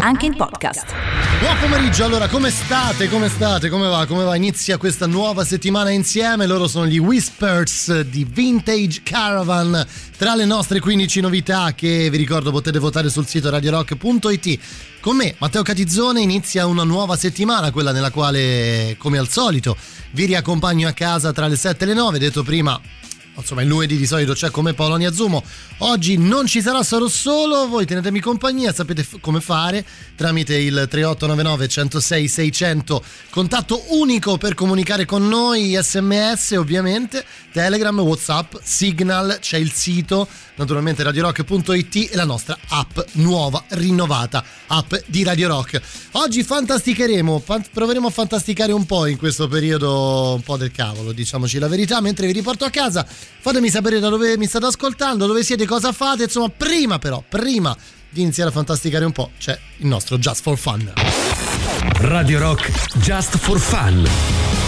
Anche in podcast. Buon pomeriggio, allora come state? Come state? Come va? Come va? Inizia questa nuova settimana insieme. Loro sono gli Whispers di Vintage Caravan. Tra le nostre 15 novità che vi ricordo potete votare sul sito radiorock.it. Con me, Matteo Catizzone, inizia una nuova settimana, quella nella quale, come al solito, vi riaccompagno a casa tra le 7 e le 9. Detto prima, insomma il lunedì di solito c'è come Polonia Zumo. Oggi non ci sarà sarò solo voi tenetemi compagnia sapete f- come fare tramite il 3899 106 600 contatto unico per comunicare con noi sms ovviamente telegram whatsapp signal c'è il sito naturalmente radiorock.it e la nostra app nuova rinnovata app di Radio Rock oggi fantasticheremo proveremo a fantasticare un po' in questo periodo un po' del cavolo diciamoci la verità mentre vi riporto a casa Fatemi sapere da dove mi state ascoltando, dove siete, cosa fate. Insomma, prima però, prima di iniziare a fantasticare un po', c'è il nostro Just for Fun. Radio Rock Just for Fun.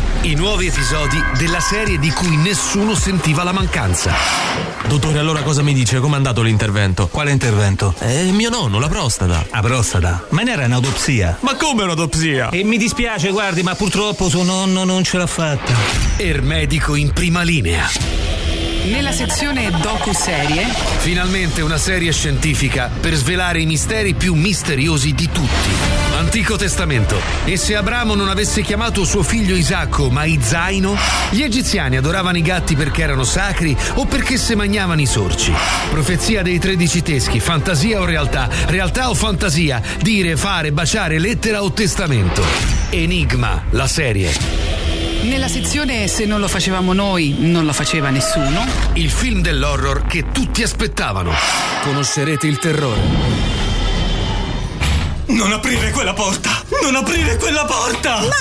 i nuovi episodi della serie di cui nessuno sentiva la mancanza. Dottore, allora cosa mi dice? Com'è andato l'intervento? Quale intervento? Eh, mio nonno, la prostata. La prostata? Ma ne era un'autopsia. Ma come un'autopsia? E mi dispiace, guardi, ma purtroppo suo nonno non ce l'ha fatta. Ermedico in prima linea. Nella sezione docu-serie. Finalmente una serie scientifica per svelare i misteri più misteriosi di tutti. Antico Testamento. E se Abramo non avesse chiamato suo figlio Isacco, ma Izaino? Gli egiziani adoravano i gatti perché erano sacri o perché se mangiavano i sorci? Profezia dei tredici teschi, fantasia o realtà? Realtà o fantasia? Dire, fare, baciare, lettera o testamento? Enigma, la serie. Nella sezione Se non lo facevamo noi, non lo faceva nessuno. Il film dell'horror che tutti aspettavano. Conoscerete il terrore. Non aprire quella porta! Non aprire quella porta! Ma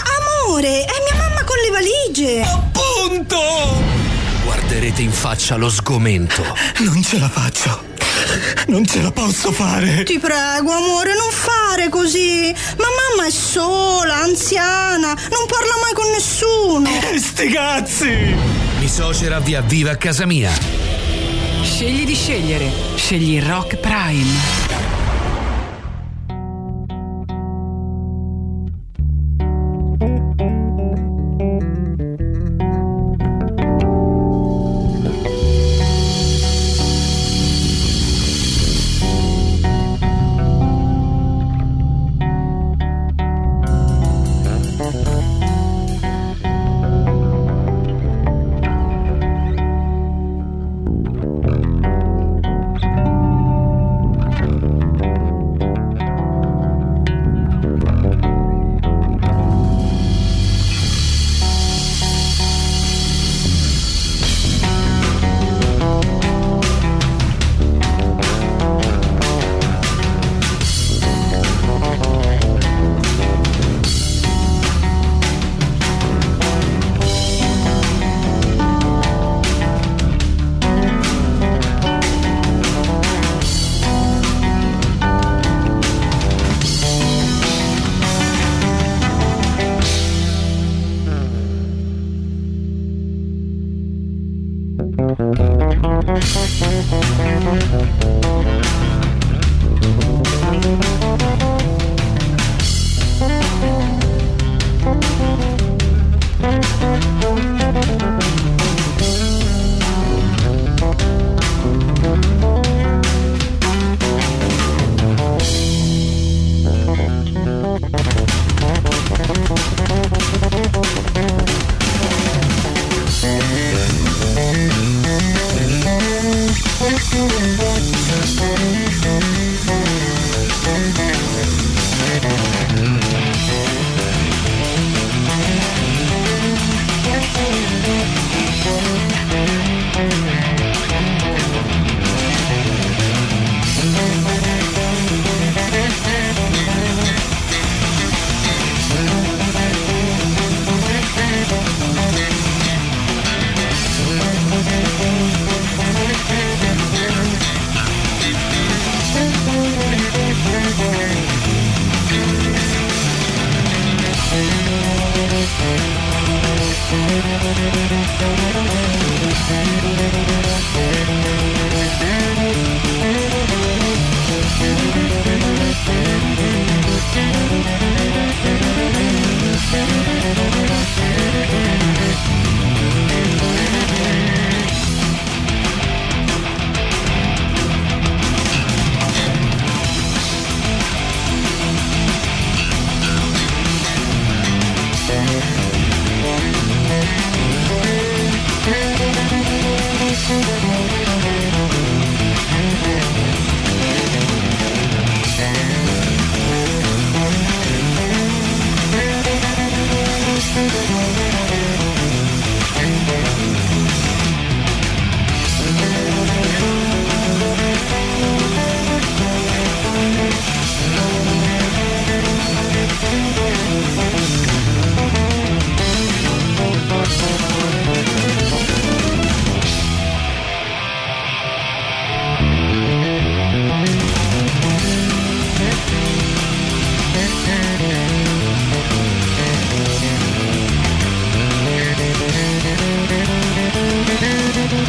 amore, è mia mamma con le valigie! Appunto! Guarderete in faccia lo sgomento. Non ce la faccio. Non ce la posso fare. Ti prego, amore, non fare così. Ma mamma è sola, anziana, non parla mai con nessuno. E sti cazzi! Mi socera via viva a casa mia. Scegli di scegliere. Scegli Rock Prime.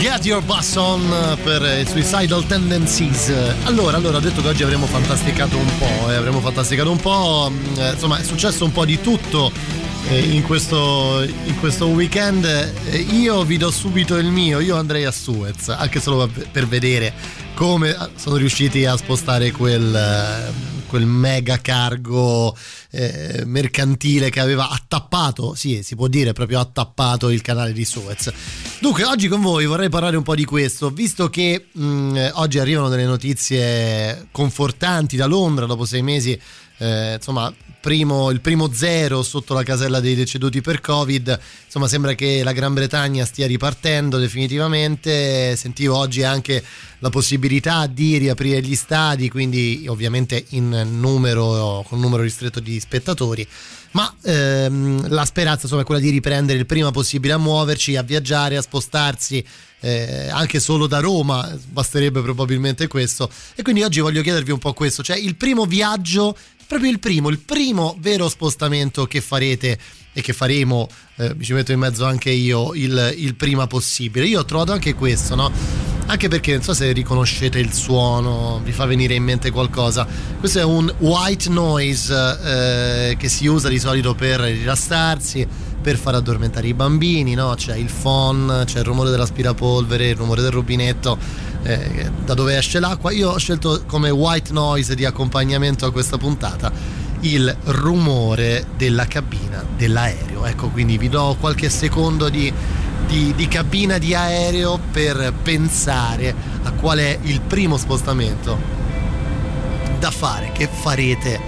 Get Your Bus On per i Suicidal Tendencies. Allora, allora, ho detto che oggi avremmo fantasticato un po', eh, avremmo fantasticato un po', mm, eh, insomma è successo un po' di tutto eh, in, questo, in questo weekend. Eh, io vi do subito il mio, io andrei a Suez, anche solo per, vedere come sono riusciti a spostare quel, eh, quel mega cargo eh, mercantile che aveva attappato, sì, si può dire proprio attappato il canale di Suez. Dunque, oggi con voi vorrei parlare un po' di questo, visto che mh, oggi arrivano delle notizie confortanti da Londra dopo sei mesi. Eh, insomma, primo, il primo zero sotto la casella dei deceduti per Covid. Insomma, sembra che la Gran Bretagna stia ripartendo definitivamente. Sentivo oggi anche la possibilità di riaprire gli stadi, quindi ovviamente numero, con un numero ristretto di spettatori. Ma ehm, la speranza insomma, è quella di riprendere il prima possibile a muoverci, a viaggiare, a spostarsi. Eh, anche solo da Roma basterebbe probabilmente questo e quindi oggi voglio chiedervi un po' questo cioè il primo viaggio proprio il primo, il primo vero spostamento che farete e che faremo, eh, mi ci metto in mezzo anche io, il, il, prima possibile. Io ho trovato anche questo, no? Anche perché non so se riconoscete il suono, vi fa venire in mente qualcosa. Questo è un white noise eh, che si usa di solito per rilassarsi, per far addormentare i bambini, no? C'è il phon, c'è il rumore dell'aspirapolvere, il rumore del rubinetto eh, da dove esce l'acqua. Io ho scelto come white noise di accompagnamento a questa puntata il rumore della cabina dell'aereo. Ecco, quindi vi do qualche secondo di, di, di cabina di aereo per pensare a qual è il primo spostamento da fare, che farete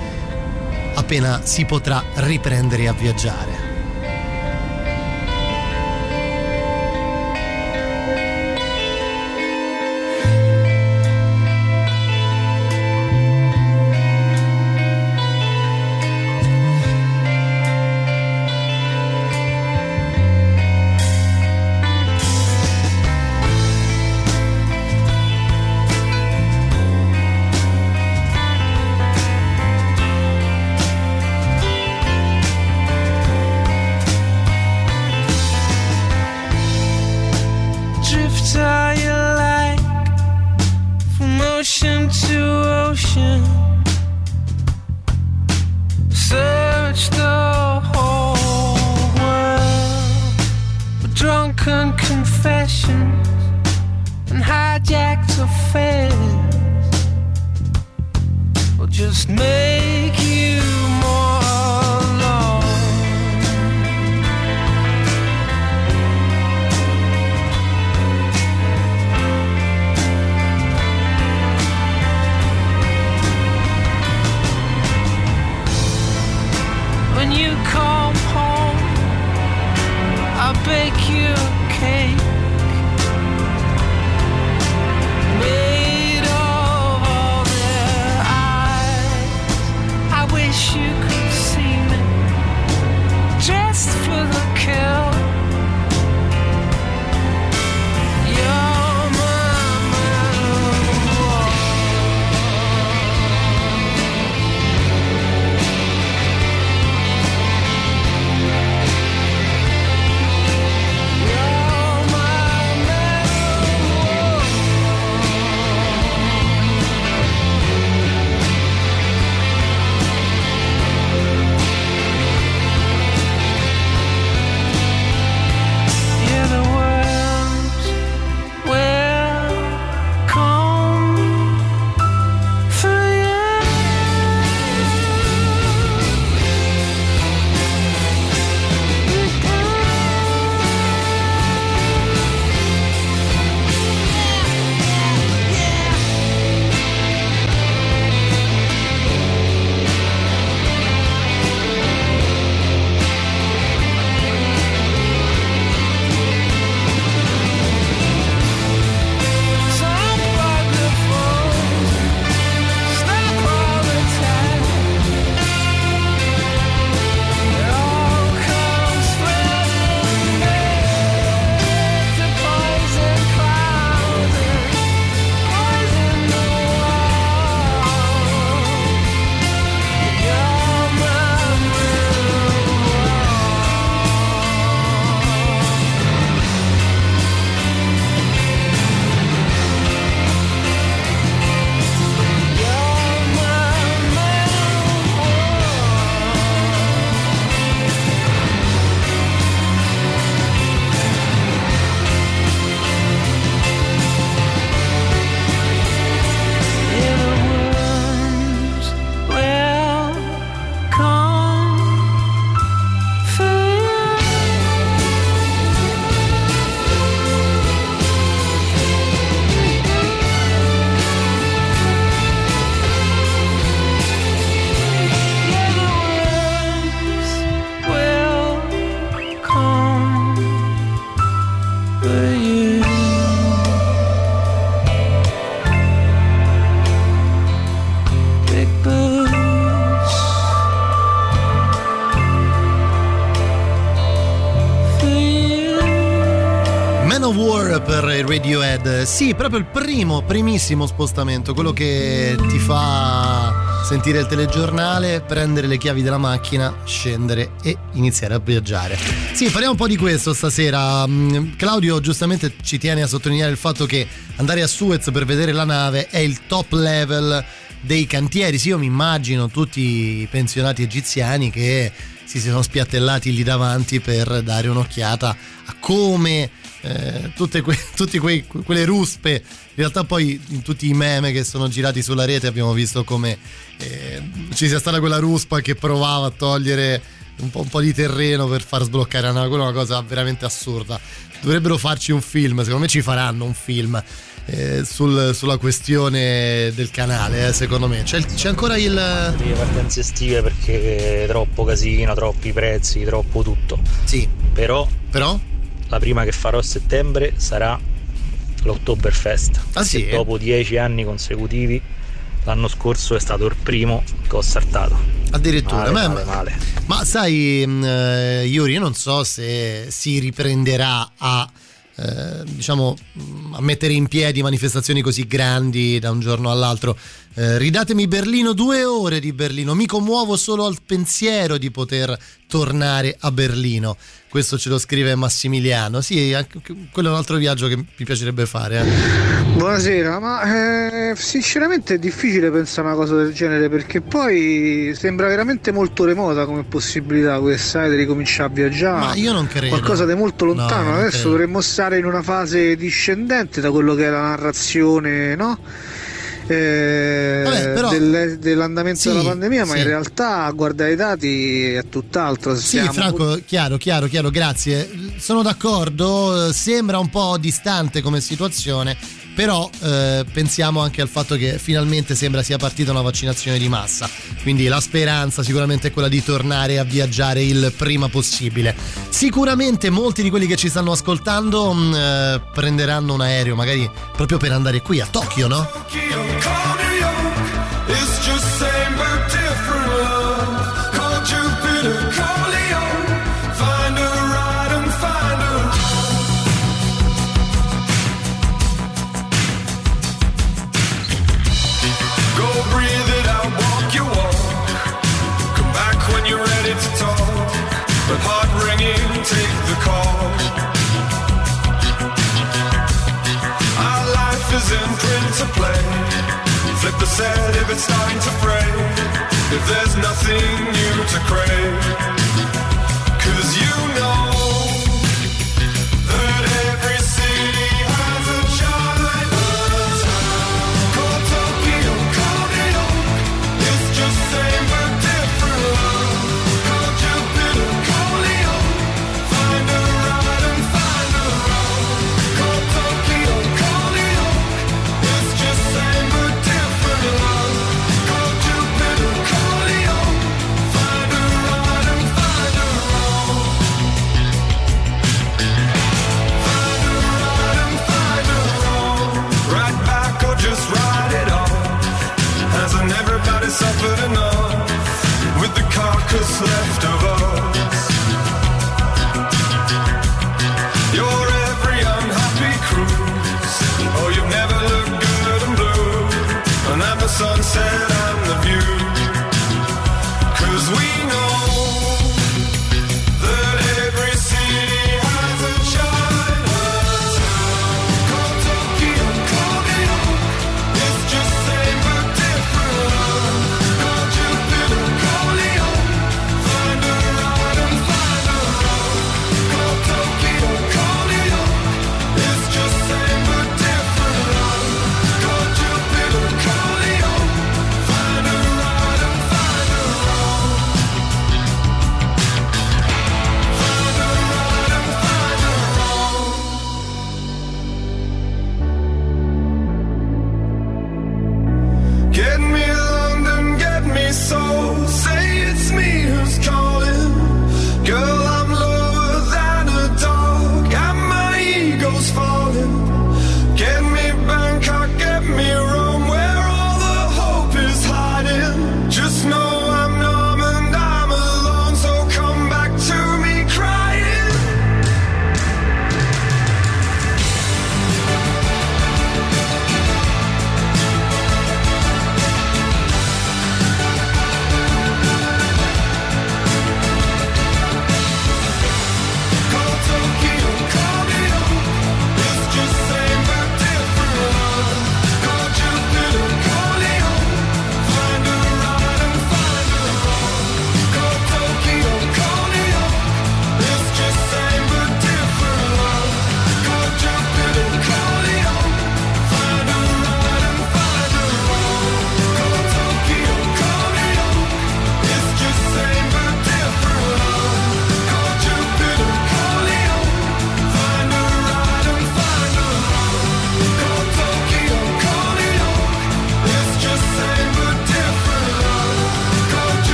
appena si potrà riprendere a viaggiare. Radiohead. Sì, proprio il primo, primissimo spostamento, quello che ti fa sentire il telegiornale, prendere le chiavi della macchina, scendere e iniziare a viaggiare. Sì, parliamo un po' di questo stasera. Mm, Claudio giustamente ci tiene a sottolineare il fatto che andare a Suez per vedere la nave è il top level dei cantieri. Sì, io mi immagino tutti i pensionati egiziani che si sono spiattellati lì davanti per dare un'occhiata a come eh, tutte, que- tutte quei- quelle ruspe. In realtà, poi in tutti i meme che sono girati sulla rete abbiamo visto come eh, ci sia stata quella ruspa che provava a togliere un po', un po' di terreno per far sbloccare nave. Quella è una cosa veramente assurda. Dovrebbero farci un film, secondo me ci faranno un film. eh, sul- sulla questione del canale, eh, secondo me c'è, c'è ancora il. Le partenze estive perché troppo casino, troppi prezzi, troppo tutto. Sì. Però, però? La prima che farò a settembre sarà l'Oktoberfest. Ah, sì? Che dopo dieci anni consecutivi, l'anno scorso è stato il primo che ho saltato. Addirittura, Male, ma- male, male. Ma sai, mh, eh, Yuri, io non so se si riprenderà a. eh, diciamo mh, a mettere in piedi manifestazioni così grandi da un giorno all'altro Eh, ridatemi Berlino due ore di Berlino mi commuovo solo al pensiero di poter tornare a Berlino questo ce lo scrive Massimiliano sì anche- quello è un altro viaggio che mi piacerebbe fare eh. Buonasera, ma eh, sinceramente è difficile pensare a una cosa del genere perché poi sembra veramente molto remota come possibilità questa eh, di ricominciare a viaggiare. Ma io non credo. Qualcosa di molto lontano. No, Adesso credo. dovremmo stare in una fase discendente da quello che è la narrazione, no? eh, Vabbè, però, del, dell'andamento sì, della pandemia, ma sì. in realtà a guardare i dati è tutt'altro. Siamo... Sì, Franco, chiaro, chiaro, chiaro, grazie. Sono d'accordo, eh, sembra un po' distante come situazione, però eh, pensiamo anche al fatto che finalmente sembra sia partita una vaccinazione di massa, quindi la speranza sicuramente è quella di tornare a viaggiare il prima possibile. Sicuramente molti di quelli che ci stanno ascoltando mm, eh, prenderanno un aereo magari proprio per andare qui a Tokyo, no? Tokyo, If it's starting to fray. If there's nothing new to crave.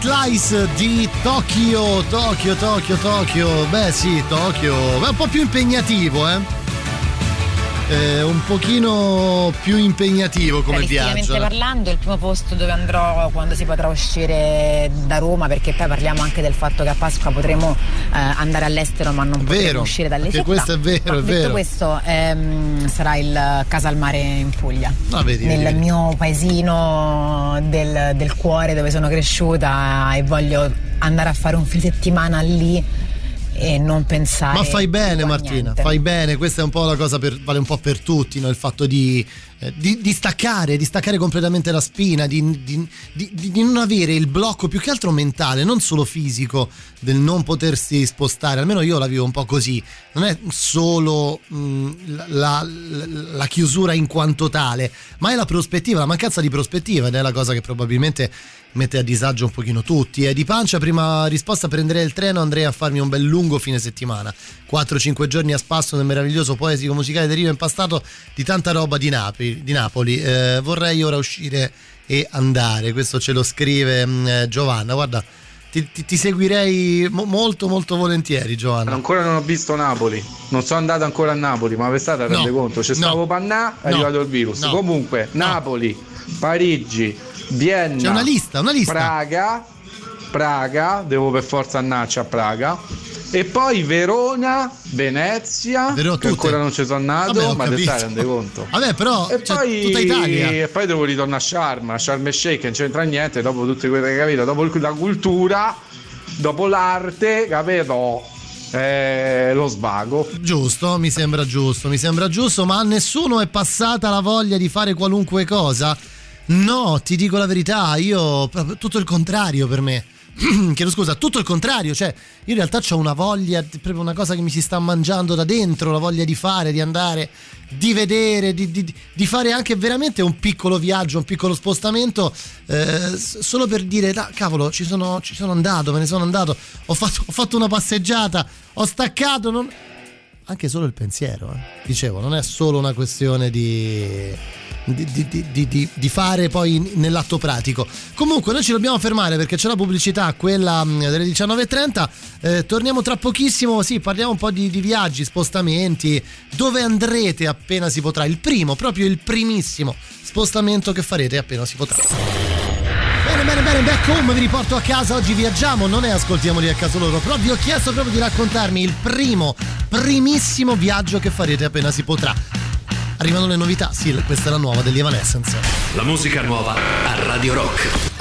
White Lies di Tokyo, Tokyo, Tokyo, Tokyo. Beh sì, Tokyo. È un po' più impegnativo, eh eh, un pochino più impegnativo come viaggio. parlando, il primo posto dove andrò quando si potrà uscire da Roma, perché poi parliamo anche del fatto che a Pasqua potremo eh, andare all'estero ma non potremo Vero, uscire dalle città. questo è vero, Ma è detto vero. questo, ehm, sarà il Casalmare in Puglia. Ah, vedi, nel vedi. mio paesino del, del cuore dove sono cresciuta e voglio andare a fare un fine settimana lì e non pensare Ma fai bene Martina, niente. fai bene, questa è un po' la cosa per, vale un po' per tutti, no? il fatto di, eh, di, di staccare, di staccare completamente la spina, di, di- di- non avere il blocco più che altro mentale, non solo fisico, del non potersi spostare, almeno io la vivo un po' così, non è solo mh, la, la- la chiusura in quanto tale, ma è la prospettiva, la mancanza di prospettiva ed è la cosa che probabilmente mette a disagio un pochino tutti. E di pancia, prima risposta, prenderei il treno, andrei a farmi un bel lungo fine settimana. 4-5 giorni a spasso nel meraviglioso poesico musicale di Riva impastato di tanta roba di, Napoli. Di Napoli. Eh, vorrei ora uscire e andare. Questo ce lo scrive mm, eh, Giovanna. Guarda, ti, ti- ti seguirei mo- molto molto volentieri, Giovanna. Ancora non ho visto Napoli, non sono andato ancora a Napoli, ma pensate, No, rende conto, c'è no, stavo pannà, è no, arrivato il virus. no, Comunque, Napoli, Parigi, Vienna, C'è una lista, una lista. Praga, Praga, devo per forza andarci a Praga. E poi Verona, Venezia, Vero, che ancora non ci sono andato, Vabbè, ma capito. stai rende conto. Vabbè, però E cioè, poi, tutta Italia. e poi devo ritornare a Sharm, a Sharm el Sheikh, non c'entra niente, dopo tutte quelle capito, dopo la cultura, dopo l'arte, capito? Eh, lo svago. Giusto, mi sembra giusto, mi sembra giusto, ma a nessuno è passata la voglia di fare qualunque cosa? No, ti dico la verità, io tutto il contrario per me. Chiedo scusa, tutto il contrario, cioè io in realtà ho una voglia, proprio una cosa che mi si sta mangiando da dentro, la voglia di fare, di andare, di vedere, di, di- di fare anche veramente un piccolo viaggio, un piccolo spostamento, eh, solo per dire, "Da, cavolo, ci sono, ci sono andato, me ne sono andato, ho fatto, ho fatto una passeggiata, ho staccato, non, anche solo il pensiero, eh. dicevo, non è solo una questione di, di, di- di- di- fare poi nell'atto pratico. Comunque noi ci dobbiamo fermare perché c'è la pubblicità, quella mh, delle 19.30, Eh, torniamo tra pochissimo, sì, parliamo un po' di viaggi, spostamenti, dove andrete appena si potrà, il primo, proprio il primissimo spostamento che farete appena si potrà. Bene, bene, bene, back home, vi riporto a casa, oggi viaggiamo, non è ascoltiamoli a caso loro, però vi ho chiesto proprio di raccontarmi il primo, primissimo viaggio che farete appena si potrà. Arrivano le novità, sì, questa è la nuova degli Evanescence. La musica nuova a Radio Rock.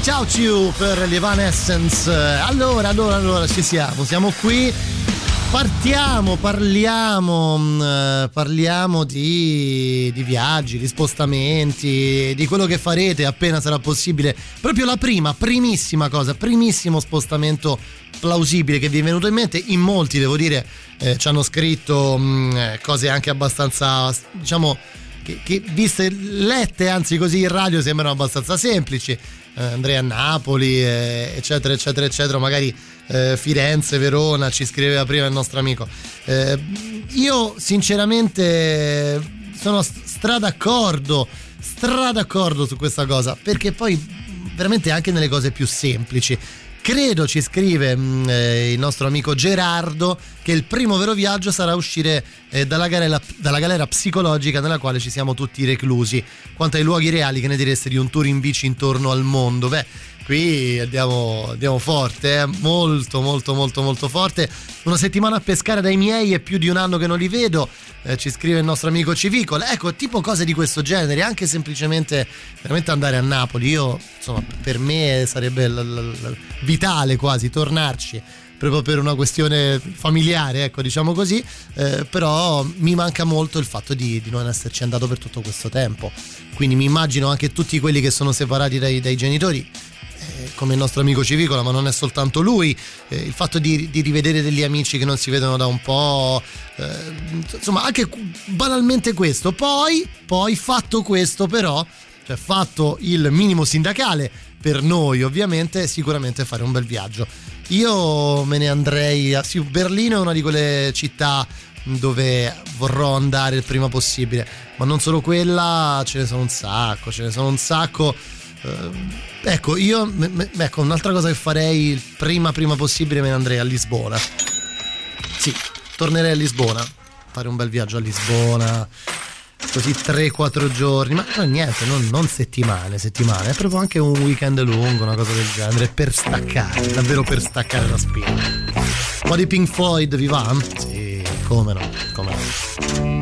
Without You per gli Evanescence. Allora, allora, allora, ci siamo, siamo qui. Partiamo, parliamo, mm, eh, parliamo di, di viaggi, di spostamenti, di quello che farete appena sarà possibile. Proprio la prima, primissima cosa, primissimo spostamento plausibile che vi è venuto in mente. In molti, devo dire, eh, ci hanno scritto mm, eh, cose anche abbastanza, diciamo, che, che viste lette, anzi così in radio sembrano abbastanza semplici. Eh, Andrea Napoli, eh, eccetera, eccetera, eccetera, magari eh, Firenze, Verona, ci scriveva prima il nostro amico. Eh, io sinceramente sono st- stra d'accordo, stra d'accordo su questa cosa, perché poi veramente anche nelle cose più semplici. Credo ci scrive mh, eh, il nostro amico Gerardo che il primo vero viaggio sarà uscire eh, dalla, galera, dalla galera psicologica nella quale ci siamo tutti reclusi. Quanto ai luoghi reali, che ne direste di un tour in bici intorno al mondo? Beh, qui andiamo, andiamo forte, eh? molto molto molto molto forte. Una settimana a pescare dai miei è più di un anno che non li vedo. Eh, ci scrive il nostro amico Civicolo. Ecco, tipo cose di questo genere, anche semplicemente veramente andare a Napoli. Io, insomma, per me sarebbe l- l- l- vitale quasi tornarci proprio per una questione familiare, ecco, diciamo così, eh, però mi manca molto il fatto di, di non esserci andato per tutto questo tempo. Quindi mi immagino anche tutti quelli che sono separati dai, dai genitori, eh, come il nostro amico Civicola, ma non è soltanto lui, eh, il fatto di, di rivedere degli amici che non si vedono da un po', eh, insomma anche banalmente questo. Poi, poi fatto questo però, cioè fatto il minimo sindacale per noi ovviamente, sicuramente fare un bel viaggio. Io me ne andrei a sì, Berlino è una di quelle città dove vorrò andare il prima possibile, ma non solo quella, ce ne sono un sacco, ce ne sono un sacco. Eh, ecco, io me- ecco, un'altra cosa che farei prima prima possibile me ne andrei a Lisbona. Sì, tornerei a Lisbona, fare un bel viaggio a Lisbona. Così 3-4 giorni, ma no, niente, non, non settimane, settimane, è proprio anche un weekend lungo, una cosa del genere, per staccare, davvero per staccare la spina. Un po' di Pink Floyd vi va? Sì, come no, come no.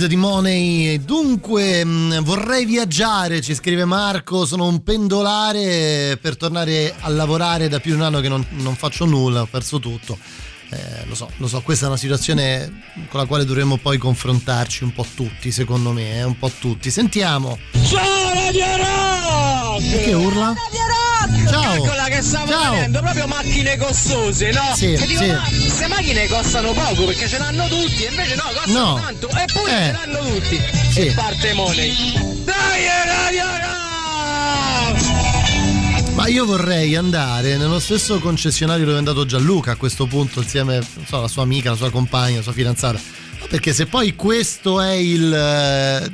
Floyd di Money. Dunque, mh, vorrei viaggiare, ci scrive Marco. Sono un pendolare per tornare a lavorare da più di un anno che non, non faccio nulla, ho perso tutto. Eh, lo so, lo so, questa è una situazione con la quale dovremmo poi confrontarci un po' tutti, secondo me, eh, un po' tutti. Sentiamo. Ciao Radio Rock! Perché urla? Ciao! Eccola che stavo Ciao! vedendo, proprio macchine costose, no? Sì, e dico, sì. ma queste macchine costano poco perché ce l'hanno tutti, e invece no, costano No. tanto, eppure Eh. ce l'hanno tutti. Sì. E parte money. Dai Radio! Ma io vorrei andare nello stesso concessionario dove è andato Gianluca a questo punto, insieme so, alla sua amica, la sua compagna, la sua fidanzata. Perché se poi questo è il eh,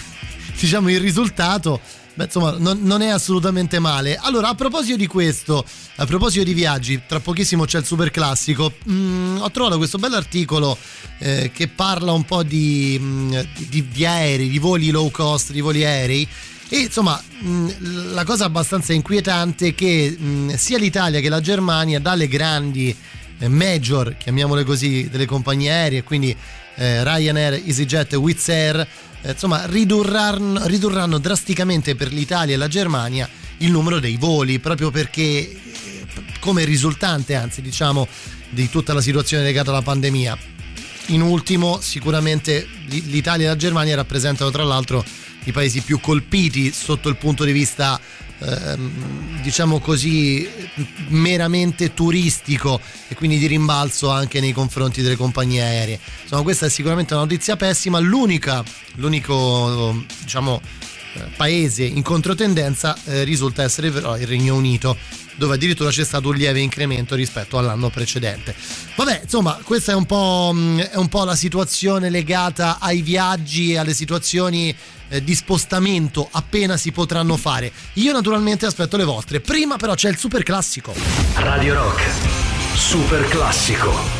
diciamo il risultato, beh, insomma, non, non è assolutamente male. Allora, a proposito di questo, a proposito di viaggi, tra pochissimo c'è il super classico. mm, ho trovato questo bell'articolo eh, che parla un po' di, mm, di- di aerei, di voli low cost, di voli aerei. E insomma, mh, la cosa abbastanza inquietante è che mh, sia l'Italia che la Germania, dalle grandi eh, major, chiamiamole così, delle compagnie aeree, quindi eh, Ryanair, EasyJet e Wizz Air, insomma, ridurranno, ridurranno drasticamente per l'Italia e la Germania il numero dei voli, proprio perché eh, come risultante, anzi, diciamo, di tutta la situazione legata alla pandemia. In ultimo, sicuramente l'Italia e la Germania rappresentano tra l'altro i paesi più colpiti sotto il punto di vista, ehm, diciamo così, meramente turistico e quindi di rimbalzo anche nei confronti delle compagnie aeree. Insomma, questa è sicuramente una notizia pessima. L'unica, l'unico, diciamo, paese in controtendenza eh, risulta essere però il Regno Unito dove addirittura c'è stato un lieve incremento rispetto all'anno precedente. Vabbè, insomma, questa è un po', mh, è un po' la situazione legata ai viaggi e alle situazioni eh, di spostamento appena si potranno fare. Io naturalmente aspetto le vostre. Prima però c'è il super classico. Radio Rock, super classico.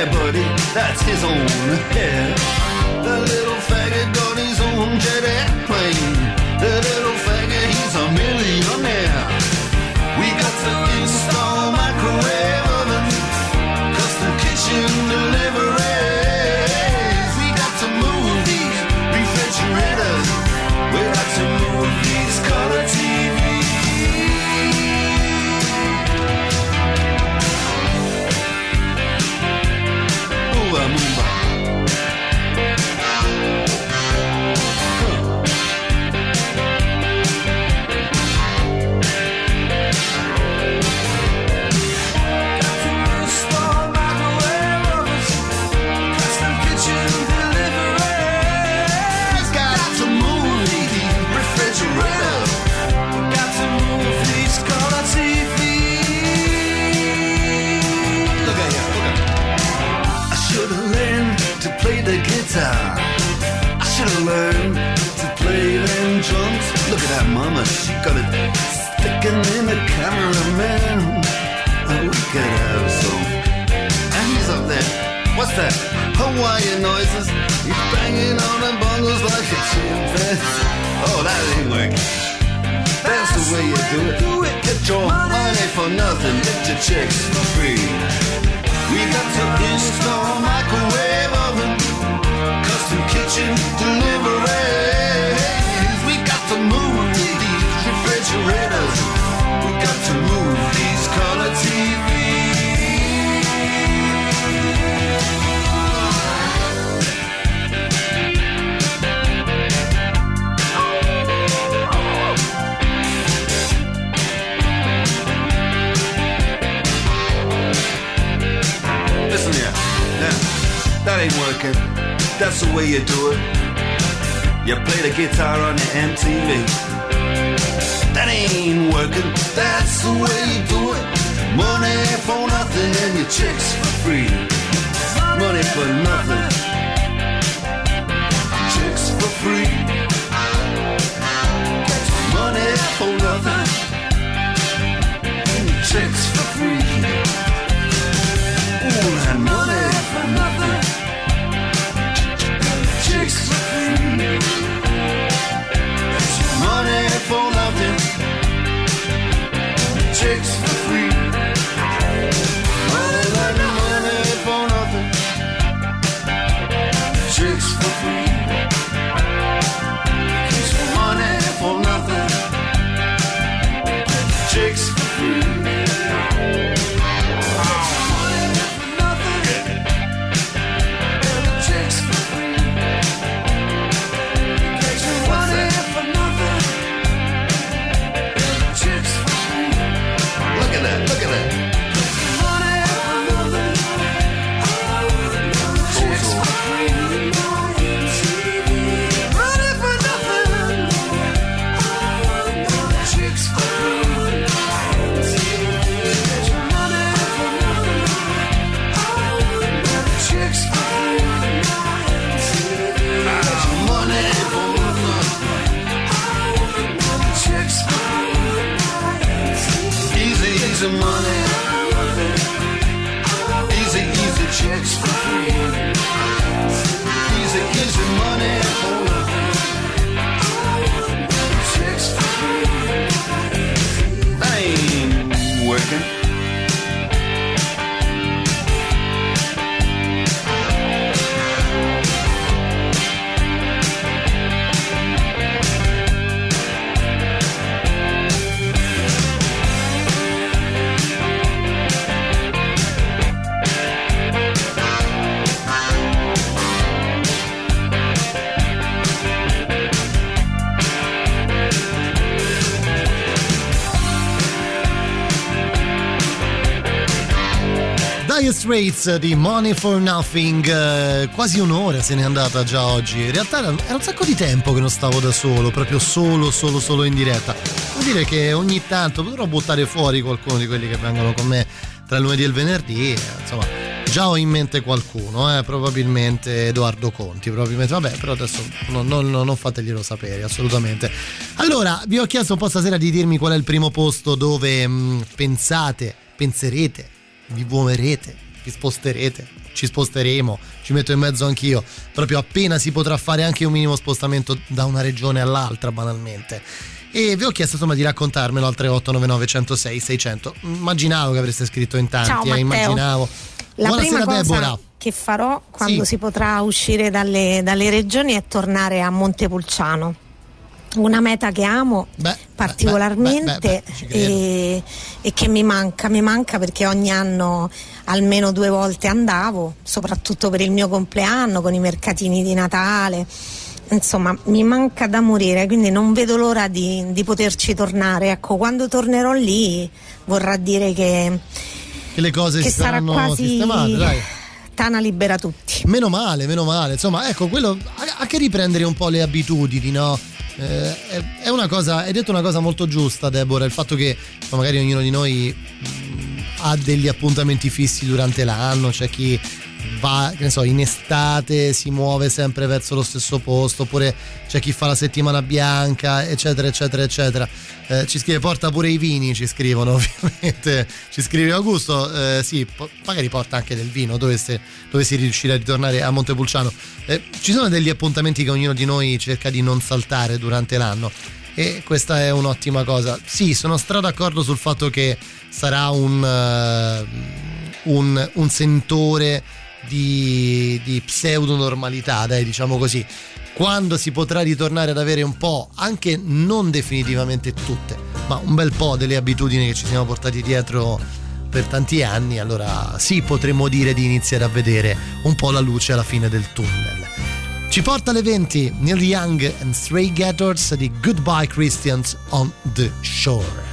Yeah, buddy, that's his own hair. The little faggot got his own jet airplane. The little Straits di Money for Nothing, eh, quasi un'ora se n'è andata già oggi. In realtà era, un sacco di tempo che non stavo da solo, proprio solo, solo, solo in diretta. Devo dire che ogni tanto potrò buttare fuori qualcuno di quelli che vengono con me tra il lunedì e il venerdì. eh, Insomma, già ho in mente qualcuno, eh, probabilmente Edoardo Conti. Probabilmente, vabbè, però adesso non, non- non fateglielo sapere, assolutamente. Allora, vi ho chiesto un po' stasera di dirmi qual è il primo posto dove mh, pensate, penserete, vi muoverete, vi sposterete, ci sposteremo, ci metto in mezzo anch'io, proprio appena si potrà fare anche un minimo spostamento da una regione all'altra, banalmente. E vi ho chiesto insomma di raccontarmelo al 3899 106 600. Immaginavo che avreste scritto in tanti, Ciao, eh, immaginavo. La Buonasera prima cosa Deborah. che farò quando Sì. si potrà uscire dalle, dalle regioni è tornare a Montepulciano. Una meta che amo particolarmente beh, beh, e, e che mi manca, mi manca perché ogni anno almeno due volte andavo, soprattutto per il mio compleanno, con i mercatini di Natale. Insomma, mi manca da morire, quindi non vedo l'ora di, di poterci tornare. Ecco, quando tornerò lì vorrà dire che, Che le cose che sarà quasi sistemate, dai. Tana libera tutti. Meno male, meno male. Insomma, ecco, quello a, a che riprendere un po' le abitudini, no? Eh, è, una cosa, hai detto una cosa molto giusta, Deborah, il fatto che magari ognuno di noi mh, ha degli appuntamenti fissi durante l'anno, c'è chi va, che ne so, in estate si muove sempre verso lo stesso posto, oppure c'è chi fa la settimana bianca, eccetera, eccetera, eccetera. Eh, ci scrive porta pure i vini, ci scrivono ovviamente. Ci scrive Augusto, eh, sì, po- magari porta anche del vino, dovesse, dovessi riuscire a ritornare a Montepulciano. Eh, ci sono degli appuntamenti che ognuno di noi cerca di non saltare durante l'anno e questa è un'ottima cosa. Sì, sono stra d'accordo sul fatto che sarà un, eh, un, un sentore di, di pseudo normalità, dai, diciamo così. Quando si potrà ritornare ad avere un po', anche non definitivamente tutte, ma un bel po' delle abitudini che ci siamo portati dietro per tanti anni, allora sì, potremmo dire di iniziare a vedere un po' la luce alla fine del tunnel. Ci porta alle 20 Neil Young and Stray Gators di Goodbye Christians on the Shore.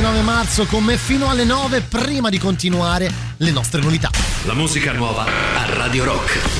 29 marzo con me fino alle 9 prima di continuare le nostre novità. La musica nuova a Radio Rock.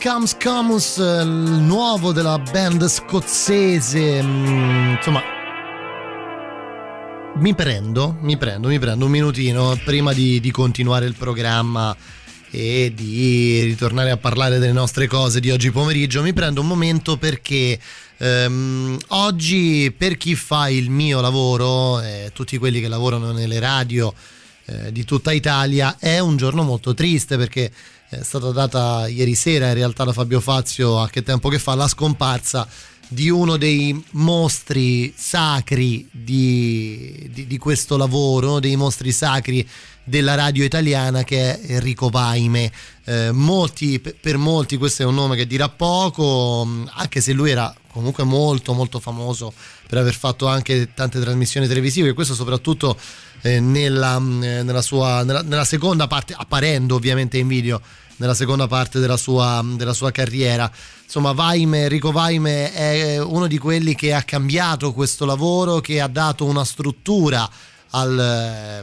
Comes Comus, eh, il nuovo della band scozzese, mm, insomma, mi prendo, mi prendo, mi prendo un minutino prima di, di continuare il programma e di ritornare a parlare delle nostre cose di oggi pomeriggio, mi prendo un momento perché ehm, oggi per chi fa il mio lavoro, eh, tutti quelli che lavorano nelle radio eh, di tutta Italia, è un giorno molto triste perché è stata data ieri sera in realtà da Fabio Fazio a che tempo che fa la scomparsa di uno dei mostri sacri di, di, di questo lavoro, uno dei mostri sacri della radio italiana che è Enrico Vaime. Eh, molti, per molti questo è un nome che dirà poco, anche se lui era comunque molto molto famoso per aver fatto anche tante trasmissioni televisive, e questo soprattutto eh, nella, mh, eh, nella sua, nella, nella seconda parte, apparendo ovviamente in video, nella seconda parte della sua, della sua carriera. Insomma, Vaime, Enrico Vaime è uno di quelli che ha cambiato questo lavoro, che ha dato una struttura al, eh,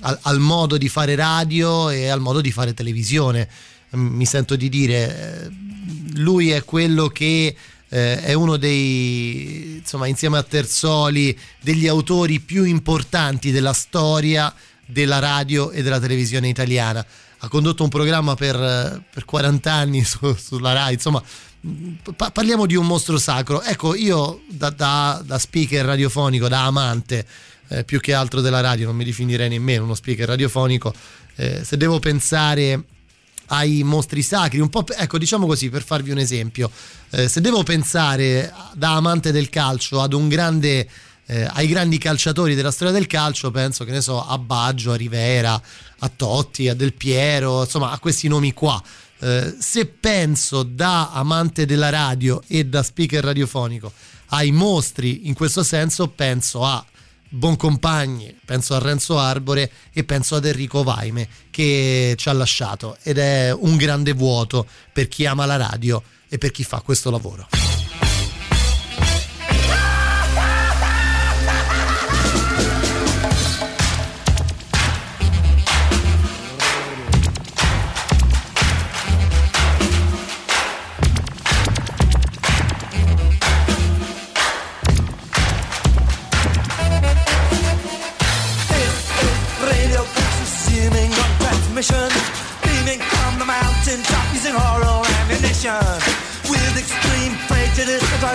al- al modo di fare radio e al modo di fare televisione. Mi sento di dire, eh, lui è quello che eh, è uno dei, insomma, insieme a Terzoli, degli autori più importanti della storia della radio e della televisione italiana. Ha condotto un programma per, eh, per 40 anni su- sulla RAI, insomma, pa- parliamo di un mostro sacro. Ecco, io da, da- da speaker radiofonico, da amante eh, più che altro della radio, non mi definirei nemmeno uno speaker radiofonico, eh, se devo pensare ai mostri sacri, un po' ecco diciamo così per farvi un esempio, eh, se devo pensare da amante del calcio ad un grande eh, ai grandi calciatori della storia del calcio, penso che ne so a Baggio, a Rivera, a Totti, a Del Piero, insomma a questi nomi qua. Eh, se penso da amante della radio e da speaker radiofonico ai mostri in questo senso, penso a Boncompagni, penso a Renzo Arbore e penso ad Enrico Vaime che ci ha lasciato ed è un grande vuoto per chi ama la radio e per chi fa questo lavoro.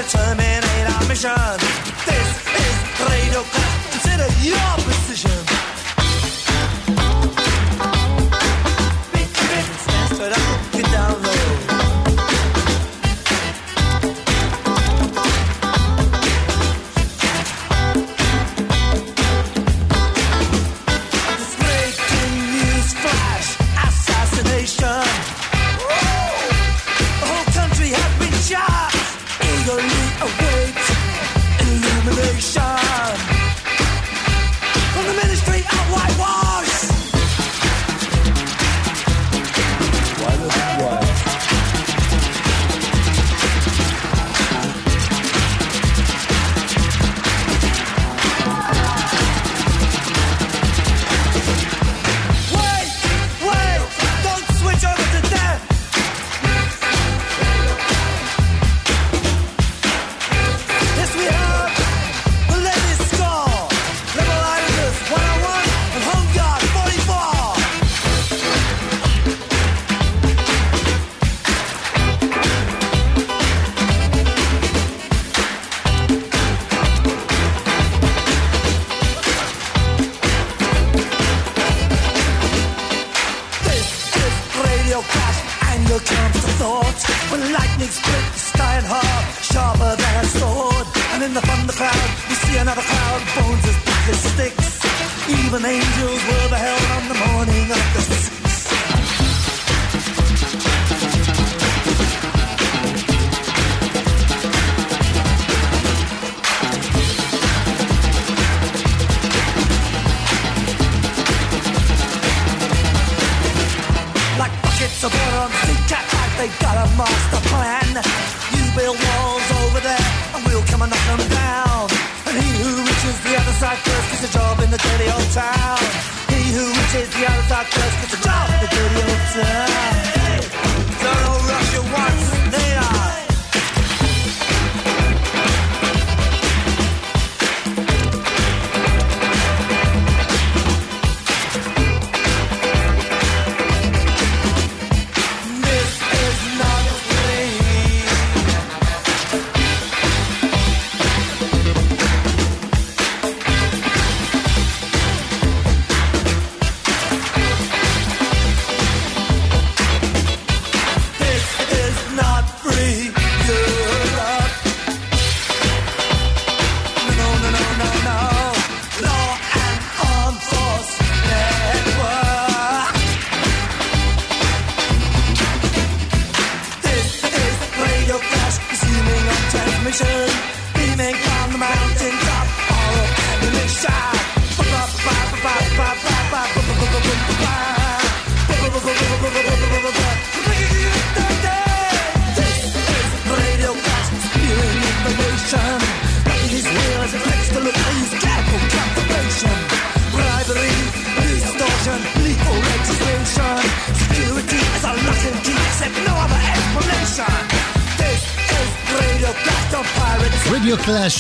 Terminate our mission. This is Radio Cut. Consider your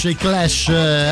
Clash, i Clash.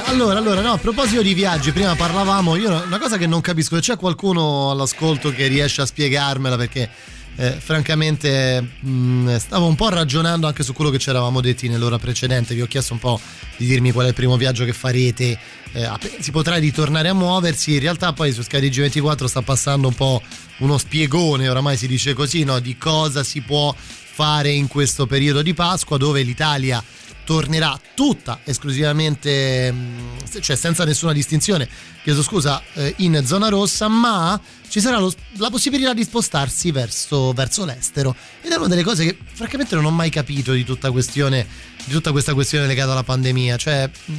Allora, allora, no, a proposito di viaggi, prima parlavamo, io una cosa che non capisco, c'è qualcuno all'ascolto che riesce a spiegarmela perché eh, francamente mh, stavo un po' ragionando anche su quello che ci eravamo detti nell'ora precedente, vi ho chiesto un po' di dirmi qual è il primo viaggio che farete, eh, si potrà ritornare a muoversi, in realtà poi su Sky G24 sta passando un po' uno spiegone, oramai si dice così, no, di cosa si può fare in questo periodo di Pasqua dove l'Italia tornerà tutta esclusivamente, mh, cioè senza nessuna distinzione, chiedo scusa, eh, in zona rossa, ma ci sarà lo- la possibilità di spostarsi verso, verso l'estero. Ed è una delle cose che francamente non ho mai capito di tutta, questione, di tutta questa questione legata alla pandemia. Cioè, mh,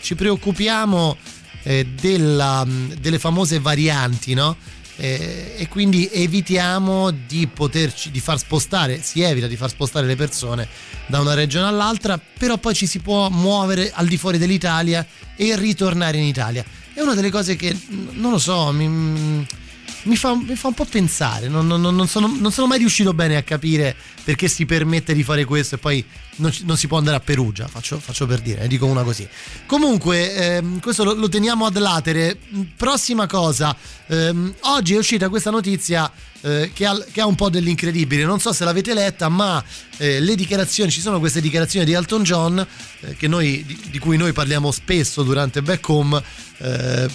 ci preoccupiamo eh, della- mh, delle famose varianti, no? Eh, e quindi evitiamo di poterci di far spostare, si evita di far spostare le persone da una regione all'altra, però poi ci si può muovere al di fuori dell'Italia e ritornare in Italia. È una delle cose che non lo so, mi, mi fa, mi fa un po' pensare. Non, non- non sono, non sono mai riuscito bene a capire perché si permette di fare questo e poi non, si può andare a Perugia. Faccio, faccio per dire, ne dico una così. Comunque, ehm, questo lo, lo teniamo ad latere. Prossima cosa, ehm, oggi è uscita questa notizia eh, che, ha, che ha un po' dell'incredibile. Non so se l'avete letta, ma eh, le dichiarazioni, ci sono queste dichiarazioni di Elton John, eh, noi, di, di cui noi parliamo spesso durante Back Home, eh,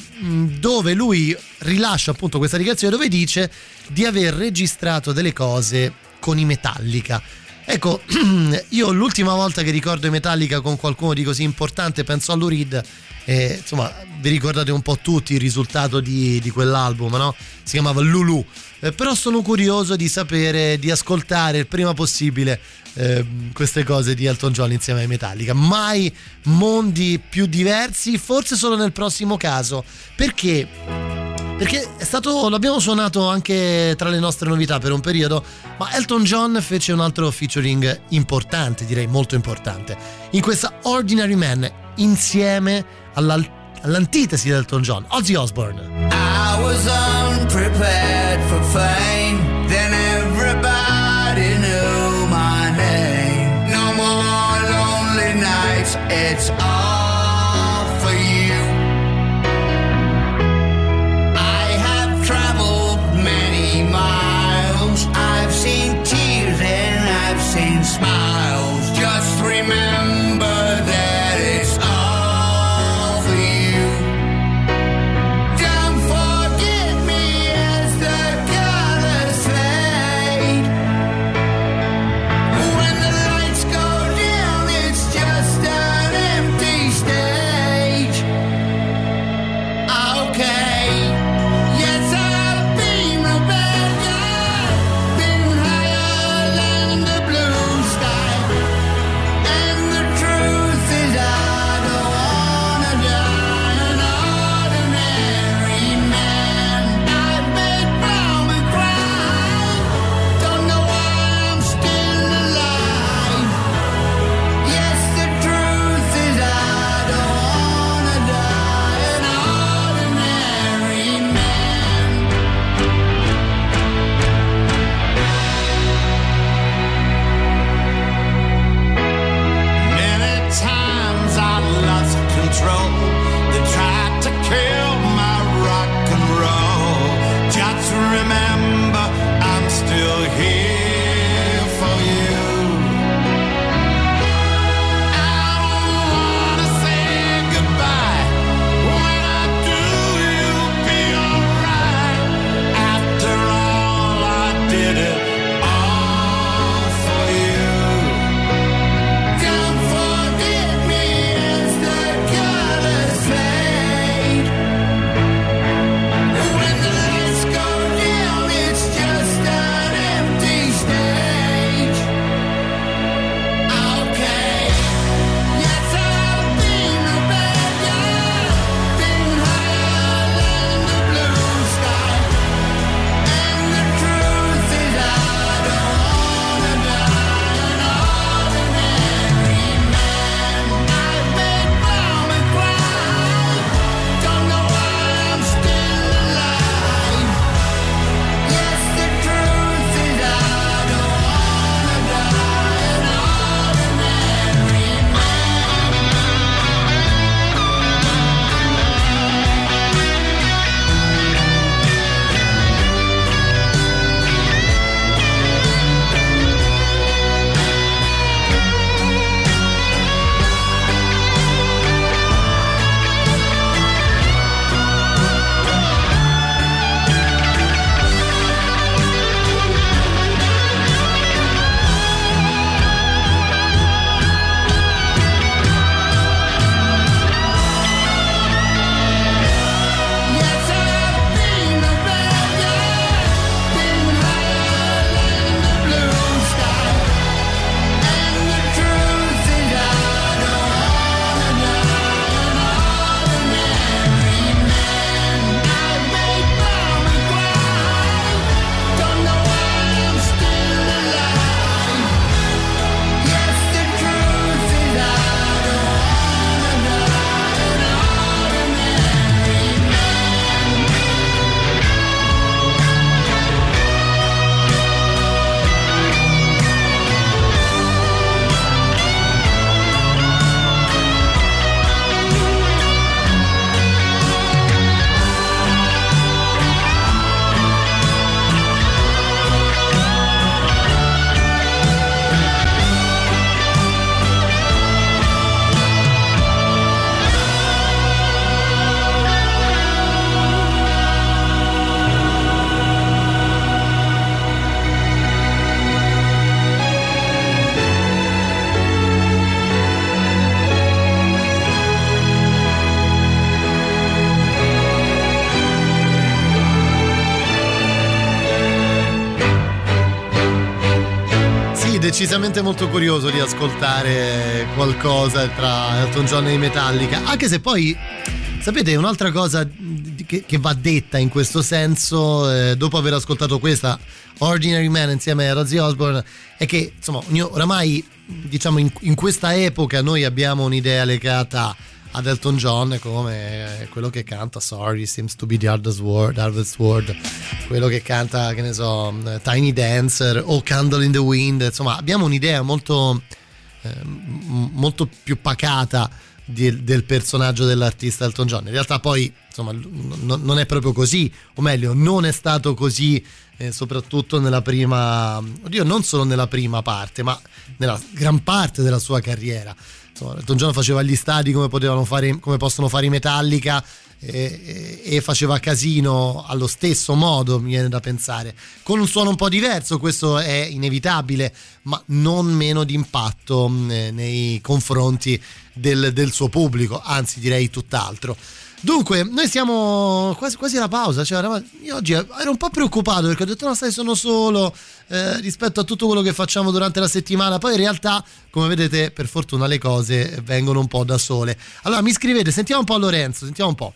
dove lui rilascia appunto questa dichiarazione dove dice di aver registrato delle cose con i Metallica. Ecco, io l'ultima volta che ricordo i Metallica con qualcuno di così importante penso a Lou Reed. E, insomma, vi ricordate un po' tutti il risultato di, di quell'album, no? Si chiamava Lulu. Eh, però sono curioso di sapere, di ascoltare il prima possibile eh, queste cose di Elton John insieme ai Metallica. Mai mondi più diversi, forse solo nel prossimo caso. Perché? Perché è stato, l'abbiamo suonato anche tra le nostre novità per un periodo, ma Elton John fece un altro featuring importante, direi molto importante, in questa Ordinary Man, insieme all'al- all'antitesi di Elton John, Ozzy Osbourne. I was unprepared for fame. Then everybody decisamente molto curioso di ascoltare qualcosa tra Elton John e Metallica, anche se poi sapete un'altra cosa che, che va detta in questo senso, eh, dopo aver ascoltato questa Ordinary Man insieme a Ozzy Osbourne, è che insomma oramai diciamo in, in questa epoca noi abbiamo un'idea legata ad Elton John come quello che canta Sorry seems to be the hardest word, hardest word. Quello che canta che ne so eh, Tiny Dancer o Candle in the Wind insomma abbiamo un'idea molto eh, molto più pacata di- del personaggio dell'artista Elton John. In realtà poi insomma l- n- non è proprio così o meglio non è stato così eh, soprattutto nella prima oddio non solo nella prima parte ma nella gran parte della sua carriera insomma, Elton John faceva gli stadi come, fare, come possono fare i Metallica e, e- faceva casino allo stesso modo, mi viene da pensare, con un suono un po' diverso, questo è inevitabile, ma non meno di impatto nei confronti del, del suo pubblico, anzi direi tutt'altro. Dunque, noi siamo quasi, quasi alla pausa. Cioè, io oggi ero un po' preoccupato perché ho detto: no, sai, sono solo eh, rispetto a tutto quello che facciamo durante la settimana. Poi in realtà, come vedete, per fortuna le cose vengono un po' da sole. Allora, mi scrivete, sentiamo un po' Lorenzo, sentiamo un po'.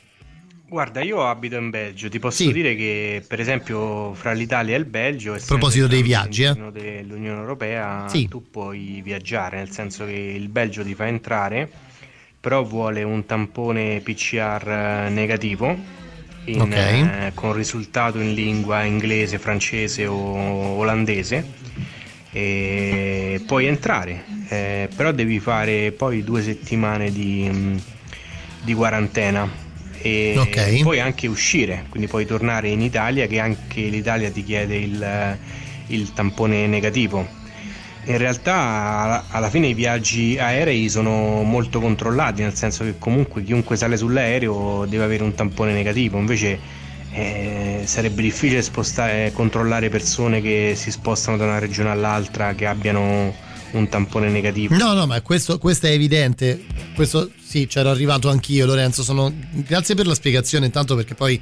Guarda, io abito in Belgio, ti posso Sì. dire che per esempio fra l'Italia e il Belgio, a proposito dei viaggi, eh. dell'Unione Europea, Sì. tu puoi viaggiare, nel senso che il Belgio ti fa entrare, però vuole un tampone PCR eh, negativo in, Ok. eh, con risultato in lingua inglese, francese o olandese e puoi entrare, eh, però devi fare poi due settimane di, mm, di quarantena e Ok. puoi anche uscire, quindi puoi tornare in Italia che anche l'Italia ti chiede il, il tampone negativo. In realtà alla- fine i viaggi aerei sono molto controllati, nel senso che comunque chiunque sale sull'aereo deve avere un tampone negativo, invece eh, sarebbe difficile spostare, controllare persone che si spostano da una regione all'altra che abbiano un tampone negativo. No, no, ma questo, questo è evidente. Questo sì, c'ero arrivato anch'io, Lorenzo. Sono... Grazie per la spiegazione, intanto perché poi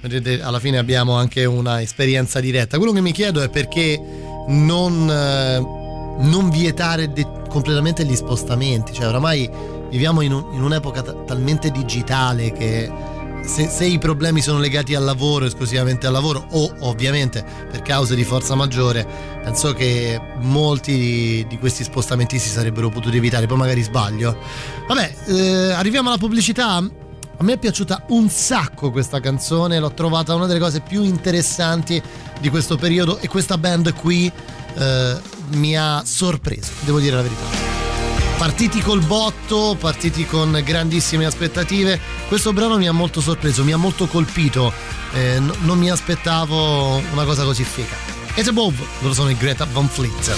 vedete, alla fine abbiamo anche una esperienza diretta. Quello che mi chiedo è perché non, eh, non vietare de- completamente gli spostamenti. Cioè, oramai viviamo in, un- in un'epoca ta- talmente digitale che se, se i problemi sono legati al lavoro, esclusivamente al lavoro, o ovviamente per cause di forza maggiore, penso che molti di, di questi spostamenti si sarebbero potuti evitare. Poi magari sbaglio. Vabbè, eh, arriviamo alla pubblicità. A me è piaciuta un sacco questa canzone, l'ho trovata una delle cose più interessanti di questo periodo e questa band qui eh, mi ha sorpreso, devo dire la verità. Partiti col botto, partiti con grandissime aspettative. Questo brano mi ha molto sorpreso, mi ha molto colpito. eh, n- non mi aspettavo una cosa così figa. It's Above, loro sono i Greta Van Fleet.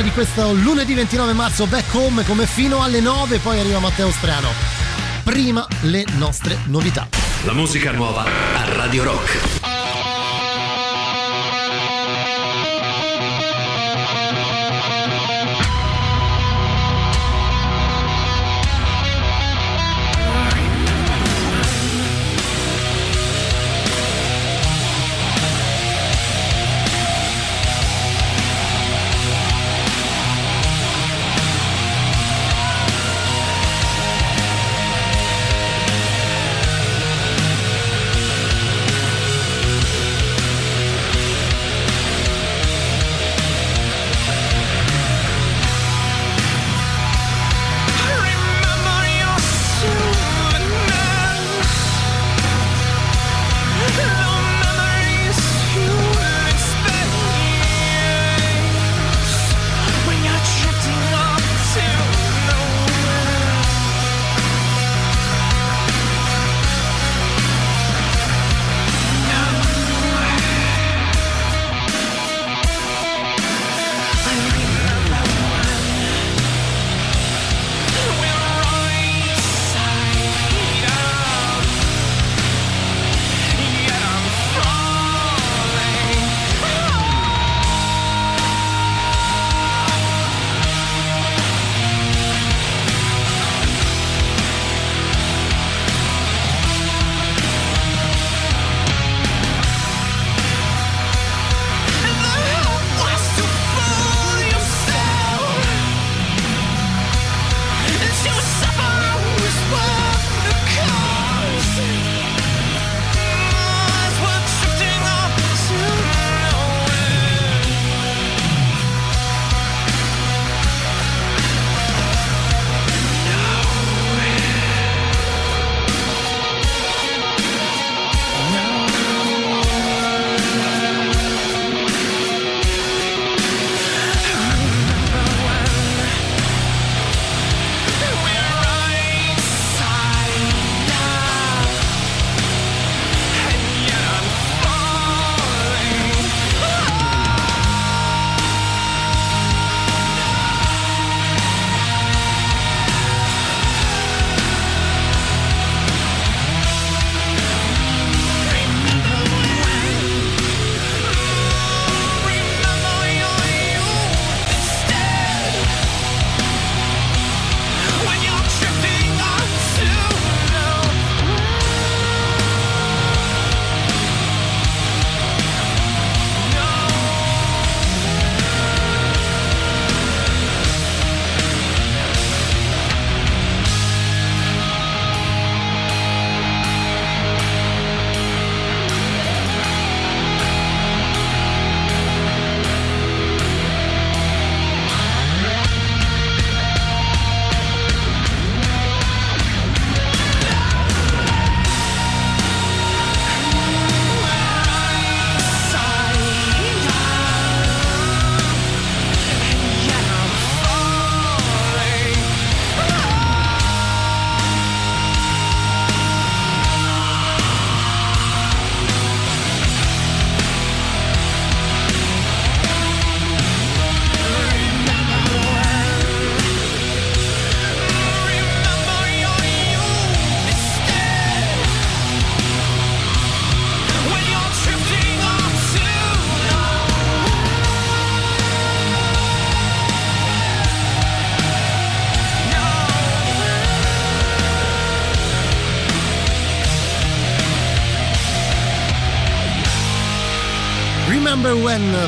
Mezz'ora di questo lunedì 29 marzo back home come fino alle 9, poi arriva Matteo Strano. Prima le nostre novità. La musica nuova a Radio Rock.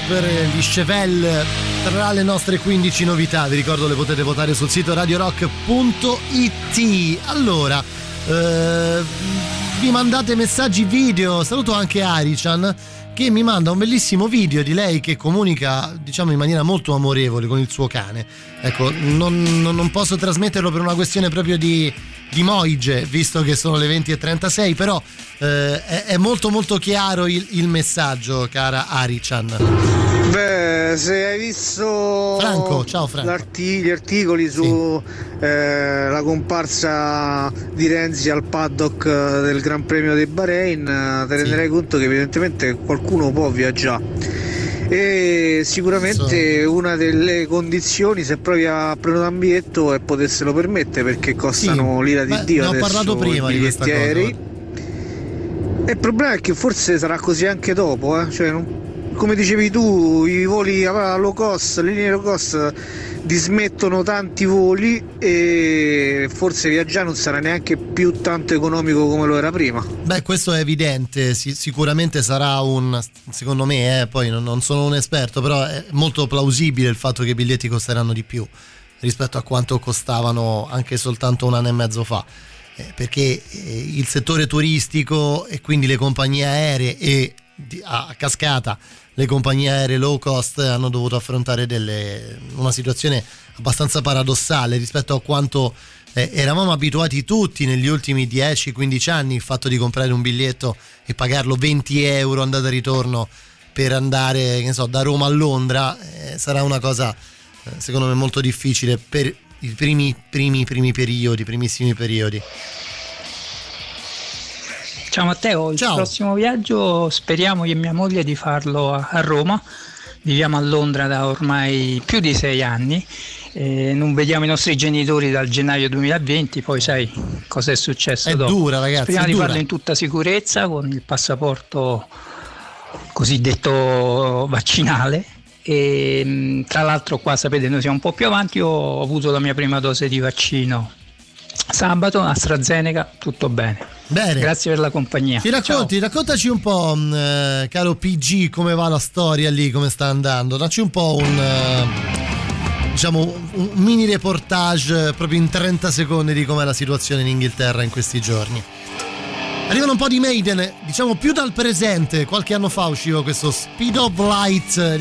Per gli Chevelle tra le nostre 15 novità. Vi ricordo le potete votare sul sito radiorock.it. Allora, eh, vi mandate messaggi video. Saluto anche Arichan che mi manda un bellissimo video di lei che comunica, diciamo, in maniera molto amorevole con il suo cane. Ecco, non, non- posso trasmetterlo per una questione proprio di, di Moige, visto che sono le 20.36, però eh, è, è molto molto chiaro il, il messaggio, cara Arichan. Beh, se hai visto Franco, ciao Franco. gli articoli su eh, la comparsa di Renzi al paddock eh, del Gran Premio di Bahrain, eh, te renderai conto che evidentemente qualcuno può viaggiare. E sicuramente una delle condizioni se provi a prenotare un biglietto è poterselo permettere perché costano Sì, l'ira di beh, Dio ne ho adesso parlato prima i di questa biglietti cosa, aerei. E il problema è che forse sarà così anche dopo, eh? cioè, non- come dicevi tu, i voli a low cost, le linee low cost dismettono tanti voli e forse viaggiare non sarà neanche più tanto economico come lo era prima. Beh, questo è evidente, si- sicuramente sarà un, secondo me, eh, poi non, non sono un esperto, però è molto plausibile il fatto che i biglietti costeranno di più rispetto a quanto costavano anche soltanto un anno e mezzo fa. Eh, perché eh, il settore turistico e quindi le compagnie aeree e di- a cascata le compagnie aeree low cost hanno dovuto affrontare delle- una situazione abbastanza paradossale rispetto a quanto eh, eravamo abituati tutti negli ultimi 10-15 anni il fatto di comprare un biglietto e pagarlo 20 euro andata e ritorno per andare so, da Roma a Londra eh, sarà una cosa eh, secondo me molto difficile per i primi, primi, primi periodi, primissimi periodi. Ciao Matteo, il prossimo viaggio speriamo io e mia moglie di farlo a, a Roma. Viviamo a Londra da ormai più di sei anni. e non vediamo i nostri genitori dal gennaio 2020, poi sai cosa è successo È dopo. dura, ragazzi, Speriamo di dura. farlo in tutta sicurezza con il passaporto cosiddetto vaccinale. E mh, tra l'altro qua sapete noi siamo un po' più avanti, ho avuto la mia prima dose di vaccino sabato, AstraZeneca, tutto bene. Bene. Grazie per la compagnia. Ti racconti, raccontaci un po', mh, eh, caro PG, come va la storia lì, come sta andando. Dacci un po' un, eh, diciamo, un mini reportage eh, proprio in 30 secondi di com'è la situazione in Inghilterra in questi giorni. Arrivano un po' di Maiden, diciamo più dal presente, qualche anno fa usciva questo Speed of Light, eh,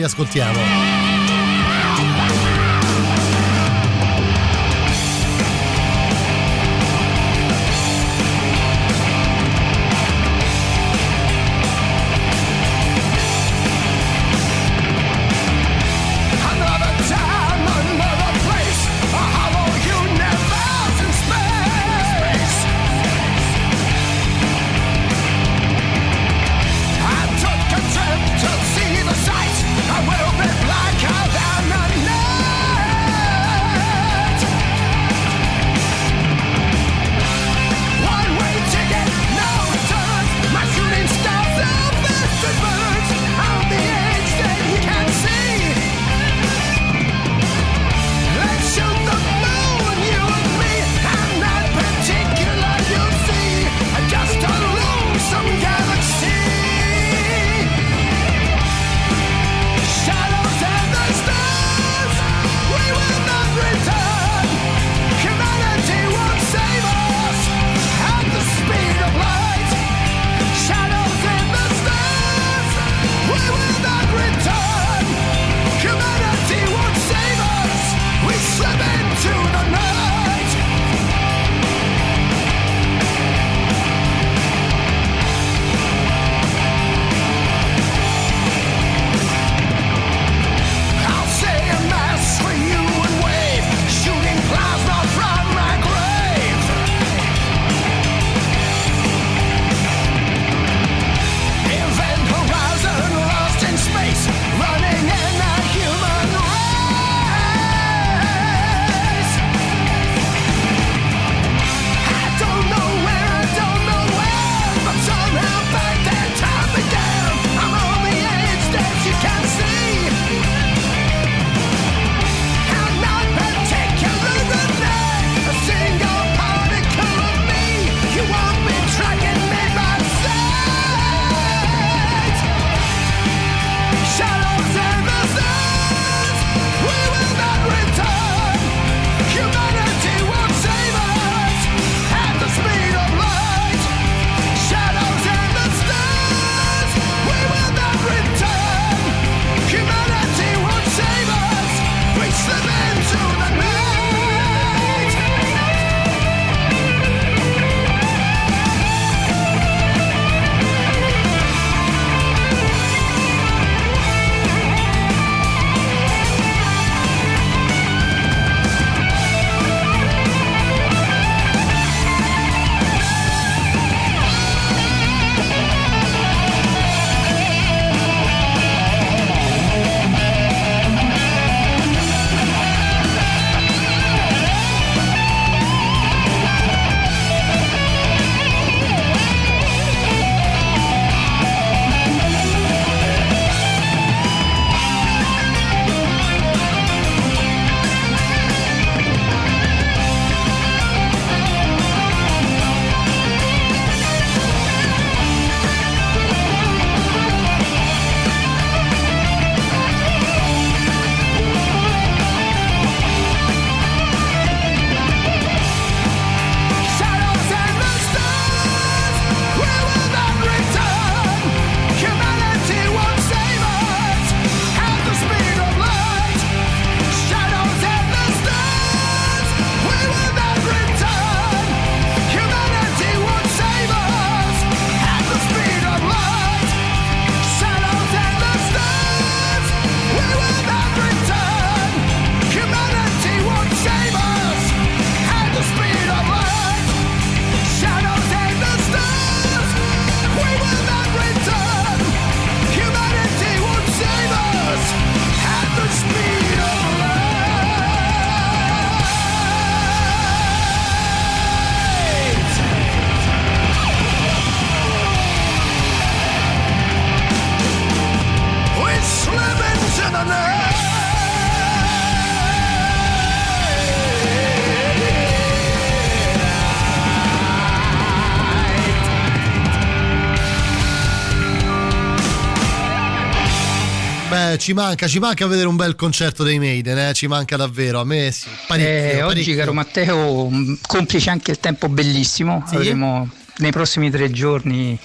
ci manca, ci manca vedere un bel concerto dei Maiden, eh, ci manca davvero, a me sì, parecchio, Eh, oggi, parecchio. caro Matteo, mh, complice anche il tempo bellissimo. Sì? Avremo nei prossimi tre giorni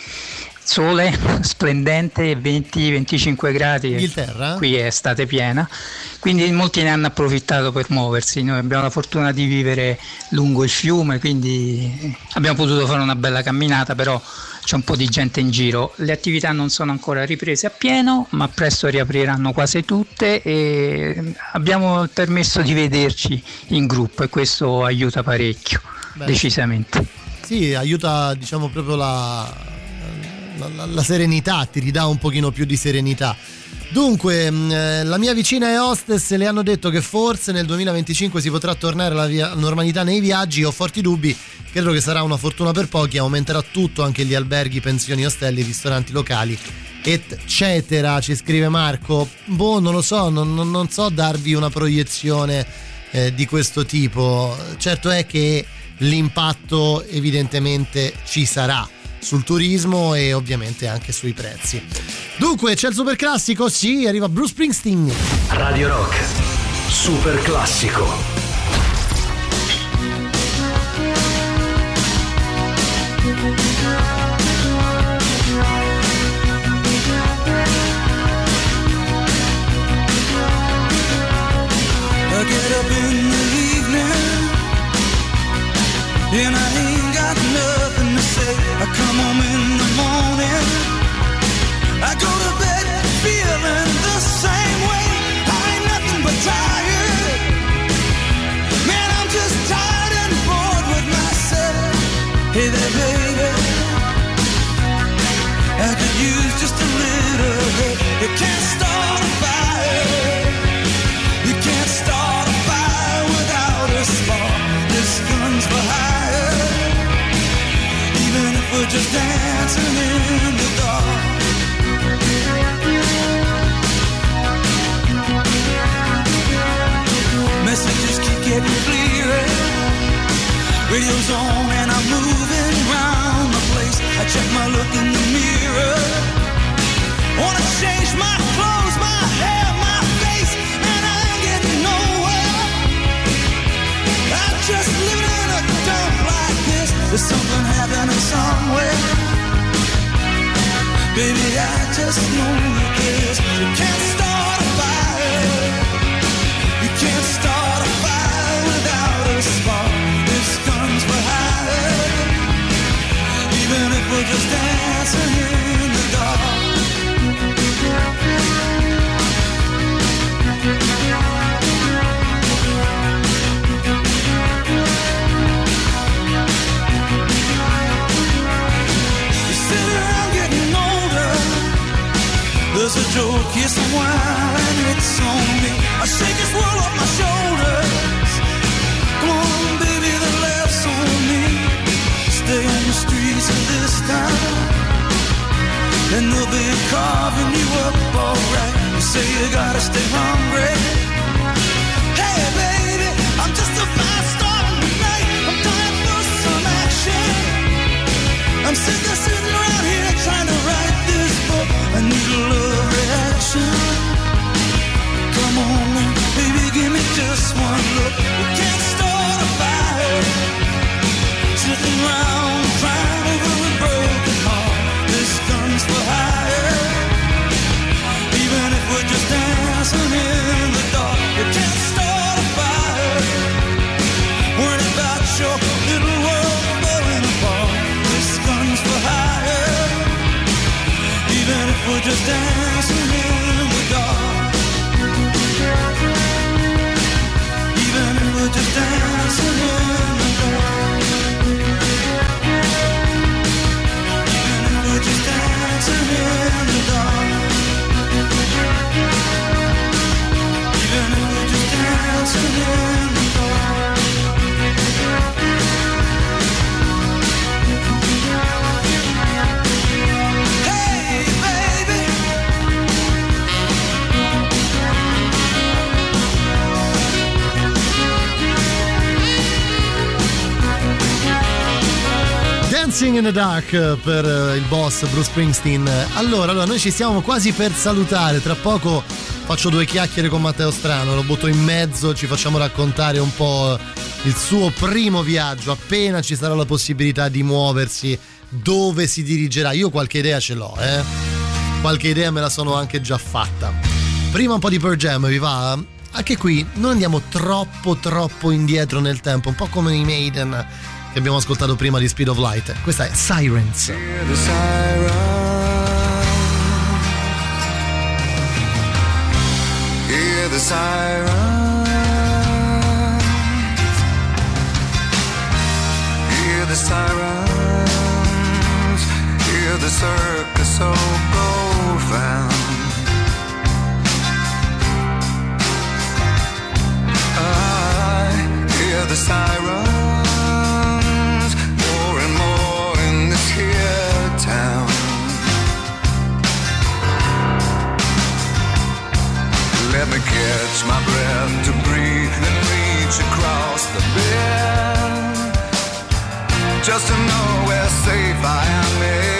sole splendente, 20-25 gradi. Inghilterra? Qui è estate piena, quindi molti ne hanno approfittato per muoversi. Noi abbiamo la fortuna di vivere lungo il fiume, quindi abbiamo potuto fare una bella camminata, però c'è un po' di gente in giro. Le attività non sono ancora riprese a pieno, ma presto riapriranno quasi tutte e abbiamo il permesso di vederci in gruppo e questo aiuta parecchio, Bene. decisamente. Sì, aiuta diciamo proprio la, la- la- la serenità, ti ridà un pochino più di serenità. Dunque, mh, eh, la mia vicina e hostess le hanno detto che forse nel 2025 si potrà tornare alla via- normalità nei viaggi. Ho forti dubbi, credo che sarà una fortuna per pochi. Aumenterà tutto, anche gli alberghi, pensioni, ostelli, ristoranti locali, eccetera. Ci scrive Marco. Boh, non lo so, non, non- non so darvi una proiezione eh, di questo tipo. Certo è che l'impatto evidentemente ci sarà sul turismo e ovviamente anche sui prezzi. Dunque, c'è il super classico? Sì, arriva Bruce Springsteen. Radio Rock. Super classico. Just dancing in the dark. Messages keep getting clearer. Radio's on and I'm moving round the place. I check my look in the mirror. Wanna change my clothes, There's something happening somewhere. Baby, I just know this. You can't start a fire. You can't start a fire without a spark. This gun's for hire. Even if we're just dancing joke, here's some wine, it's on me. I shake this world off my shoulders. Come on, baby, the laughs on me. Stay on the streets of this town, and they'll be carving you up alright. You say you gotta stay hungry. Hey, baby, I'm just a fast star tonight. I'm dying for some action. I'm sick of sitting around here trying Even if we're just dancing in the dark, we can't the Dark per eh, il boss Bruce Springsteen. Allora, allora, noi ci stiamo quasi per salutare. Tra poco faccio due chiacchiere con Matteo Strano, lo butto in mezzo, ci facciamo raccontare un po' il suo primo viaggio. Appena ci sarà la possibilità di muoversi, dove si dirigerà. Io qualche idea ce l'ho, eh. Qualche idea me la sono anche già fatta. Prima un po' di Pearl Jam, vi va? Anche qui non andiamo troppo troppo indietro nel tempo, un po' come i Maiden che abbiamo ascoltato prima di Speed of Light. Questa è Sirens. the siren. Hear the siren. Hear the sirens. Hear the circus so profound. I hear the sirens Let me catch my breath to breathe and reach across the bed. Just to know where safe I am,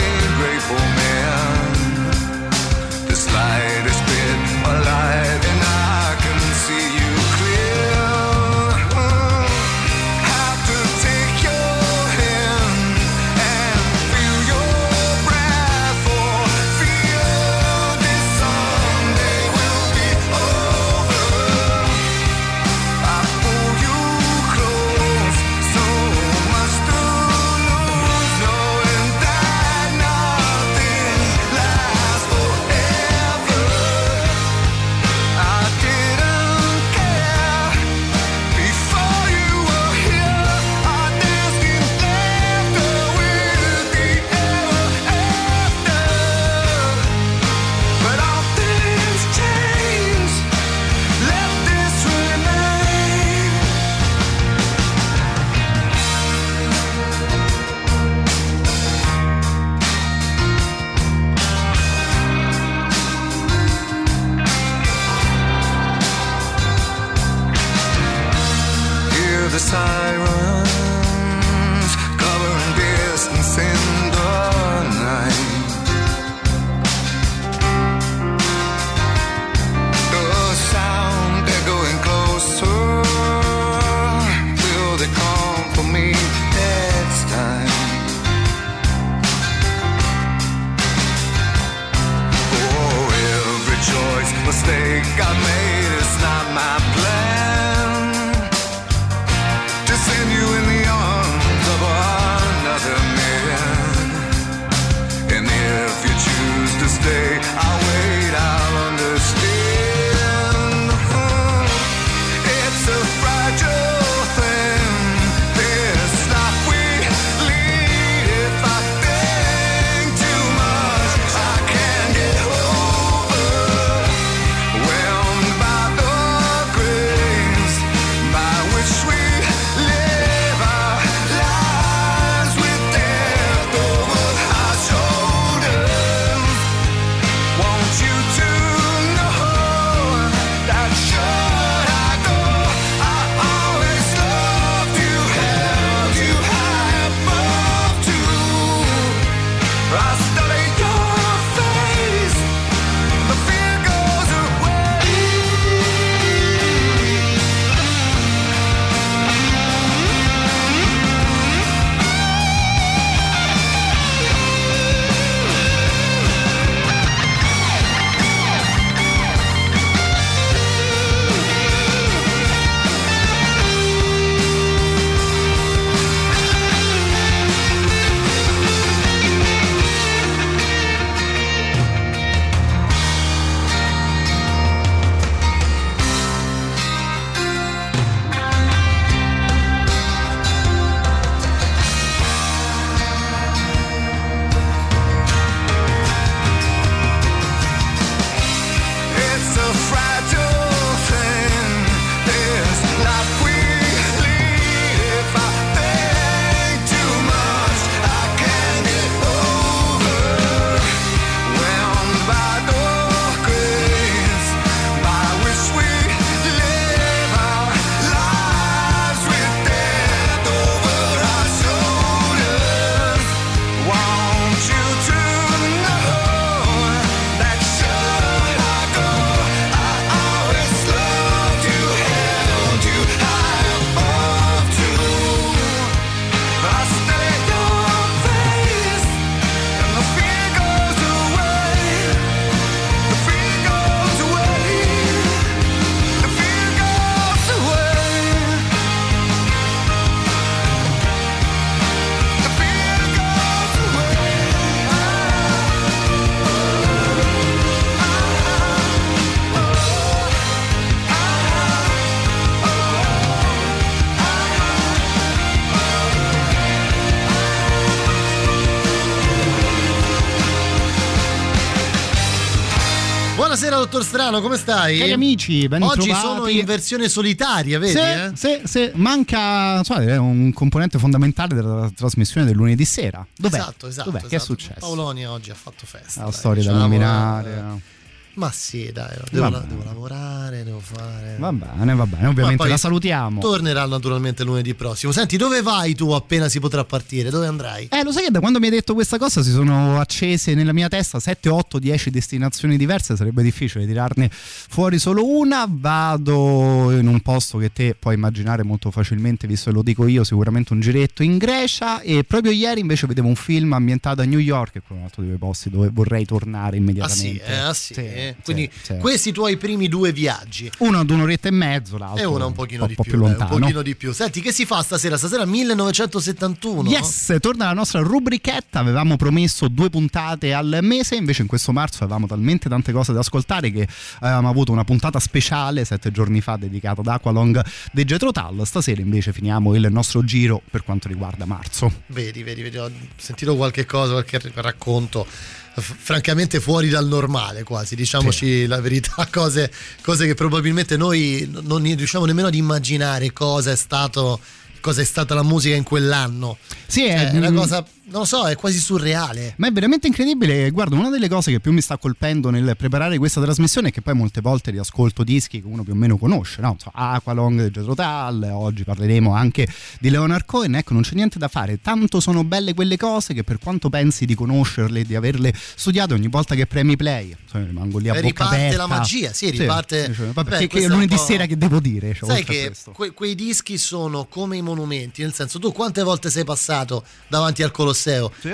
Buonasera, dottor Strano, come stai? Cari amici, ben Oggi trovati. sono in versione solitaria, vedi? Sì, eh? sì, sì, manca so, è un componente fondamentale della trasmissione del lunedì sera. Dov'è? Esatto, esatto. Dov'è? Che è esatto. successo? Paoloni oggi ha fatto festa. La dai, storia da diciamo, nominare. eh, Ma sì, dai, devo, bene. devo lavorare, devo fare. Va bene, va bene, ovviamente la salutiamo. Tornerà naturalmente lunedì prossimo. Senti, dove vai tu appena si potrà partire? Dove andrai? Eh, lo sai che da quando mi hai detto questa cosa si sono accese nella mia testa 7, 8, 10 destinazioni diverse, sarebbe difficile tirarne fuori solo una. Vado in un posto che te puoi immaginare molto facilmente, visto che lo dico io, sicuramente un giretto in Grecia e proprio ieri invece vedevo un film ambientato a New York, che è un altro dei posti dove vorrei tornare Ah sì, immediatamente. eh, ah sì, Sì, eh. sì, Quindi questi tuoi primi due viaggi. Uno ad un'oretta e mezzo, l'altro E una un pochino po' di po' più, più lontano. un pochino di più. Senti, che si fa stasera? Stasera 1971. Yes, torna la nostra rubrichetta. Avevamo promesso due puntate al mese, invece in questo marzo avevamo talmente tante cose da ascoltare che avevamo avuto una puntata speciale sette giorni fa dedicata ad Aqualong dei Jetro Tull. Stasera invece finiamo il nostro giro per quanto riguarda marzo. Vedi, vedi, vedi, ho sentito qualche cosa, qualche racconto francamente fuori dal normale quasi, diciamoci la verità, cose, cose che probabilmente noi non riusciamo nemmeno ad immaginare cosa è stato cosa è stata la musica in quell'anno. Sì, Cioè, è è una mm, cosa, non lo so, è quasi surreale. Ma è veramente incredibile. Guarda, una delle cose che più mi sta colpendo nel preparare questa trasmissione è che poi molte volte riascolto dischi che uno più o meno conosce, no? So, Aqualong di Jethro Tull, oggi parleremo anche di Leonard Cohen. Ecco, non c'è niente da fare. Tanto sono belle quelle cose che per quanto pensi di conoscerle, di averle studiate, ogni volta che premi play, insomma, rimango lì a E bocca riparte aperta. la magia, sì, riparte- dice, vabbè, Beh, che, lunedì sera che devo dire? Cioè, Sai che que- quei dischi sono come i monumenti, nel senso tu quante volte sei passato davanti al Colosseo,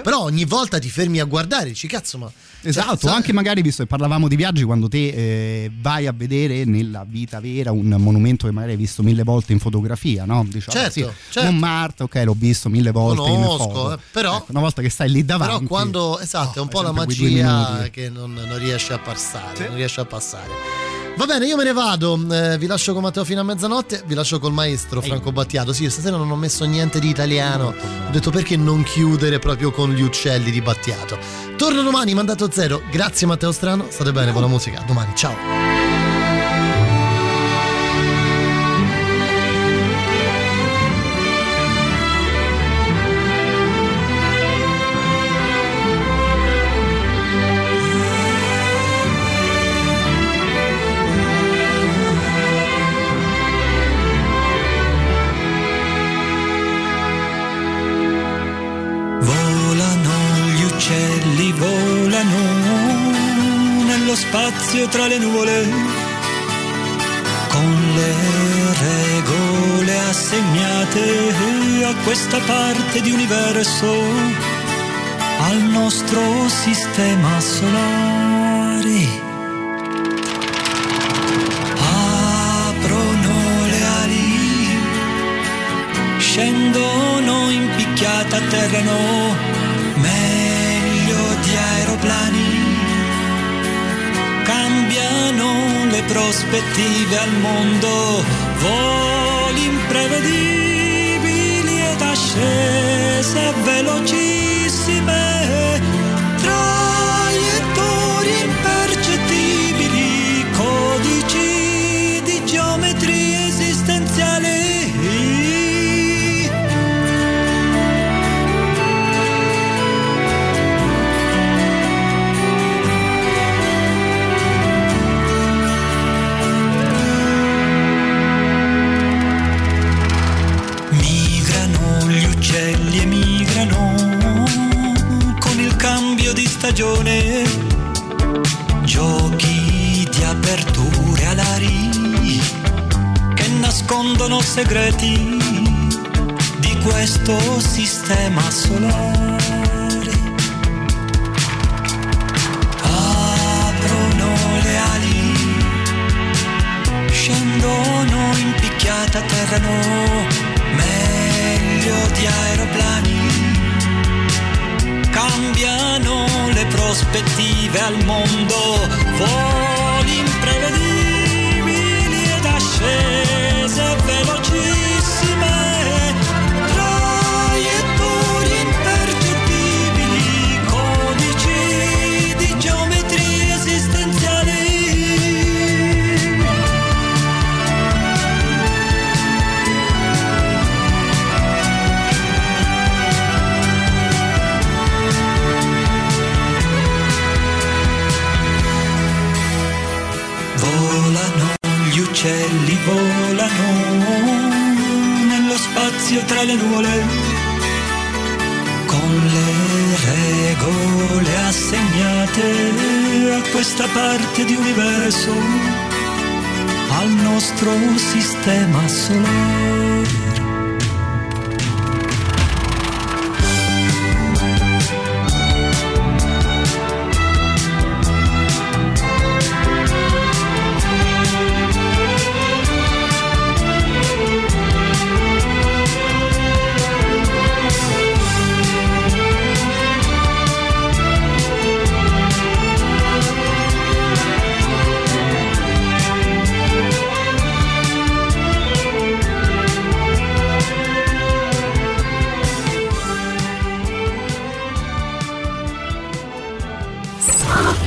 però ogni volta ti fermi a guardare, dici cazzo ma... Esatto, cioè, anche magari visto che parlavamo di viaggi, quando te eh, vai a vedere nella vita vera un monumento che magari hai visto mille volte in fotografia, no? Diciamo, Certo, sì, certo. Montmartre, ok, l'ho visto mille volte in Conosco, foto. eh, però- Ecco, una volta che stai lì davanti. Però quando, esatto, è un po' la magia che non, non riesce a passare, non riesce a passare. Va bene, io me ne vado, eh, vi lascio con Matteo fino a mezzanotte, vi lascio col maestro Franco Battiato. Sì, stasera non ho messo niente di italiano, ho detto perché non chiudere proprio con gli uccelli di Battiato. Torno domani, mandato zero. Grazie Matteo Strano, state bene, buona musica. Domani, ciao. Spazio tra le nuvole, con le regole assegnate a questa parte di universo, al nostro sistema solare. Aprono le ali scendono in picchiata a terra no, prospettive al mondo, voli imprevedibili ed ascese velocissime, nascondono segreti di questo sistema solare. Aprono le ali scendono in picchiata terra no, meglio di aeroplani cambiano le prospettive al mondo voli imprevedibili ed ascese velocissime volano nello spazio tra le nuvole con le regole assegnate a questa parte di universo, al nostro sistema solare.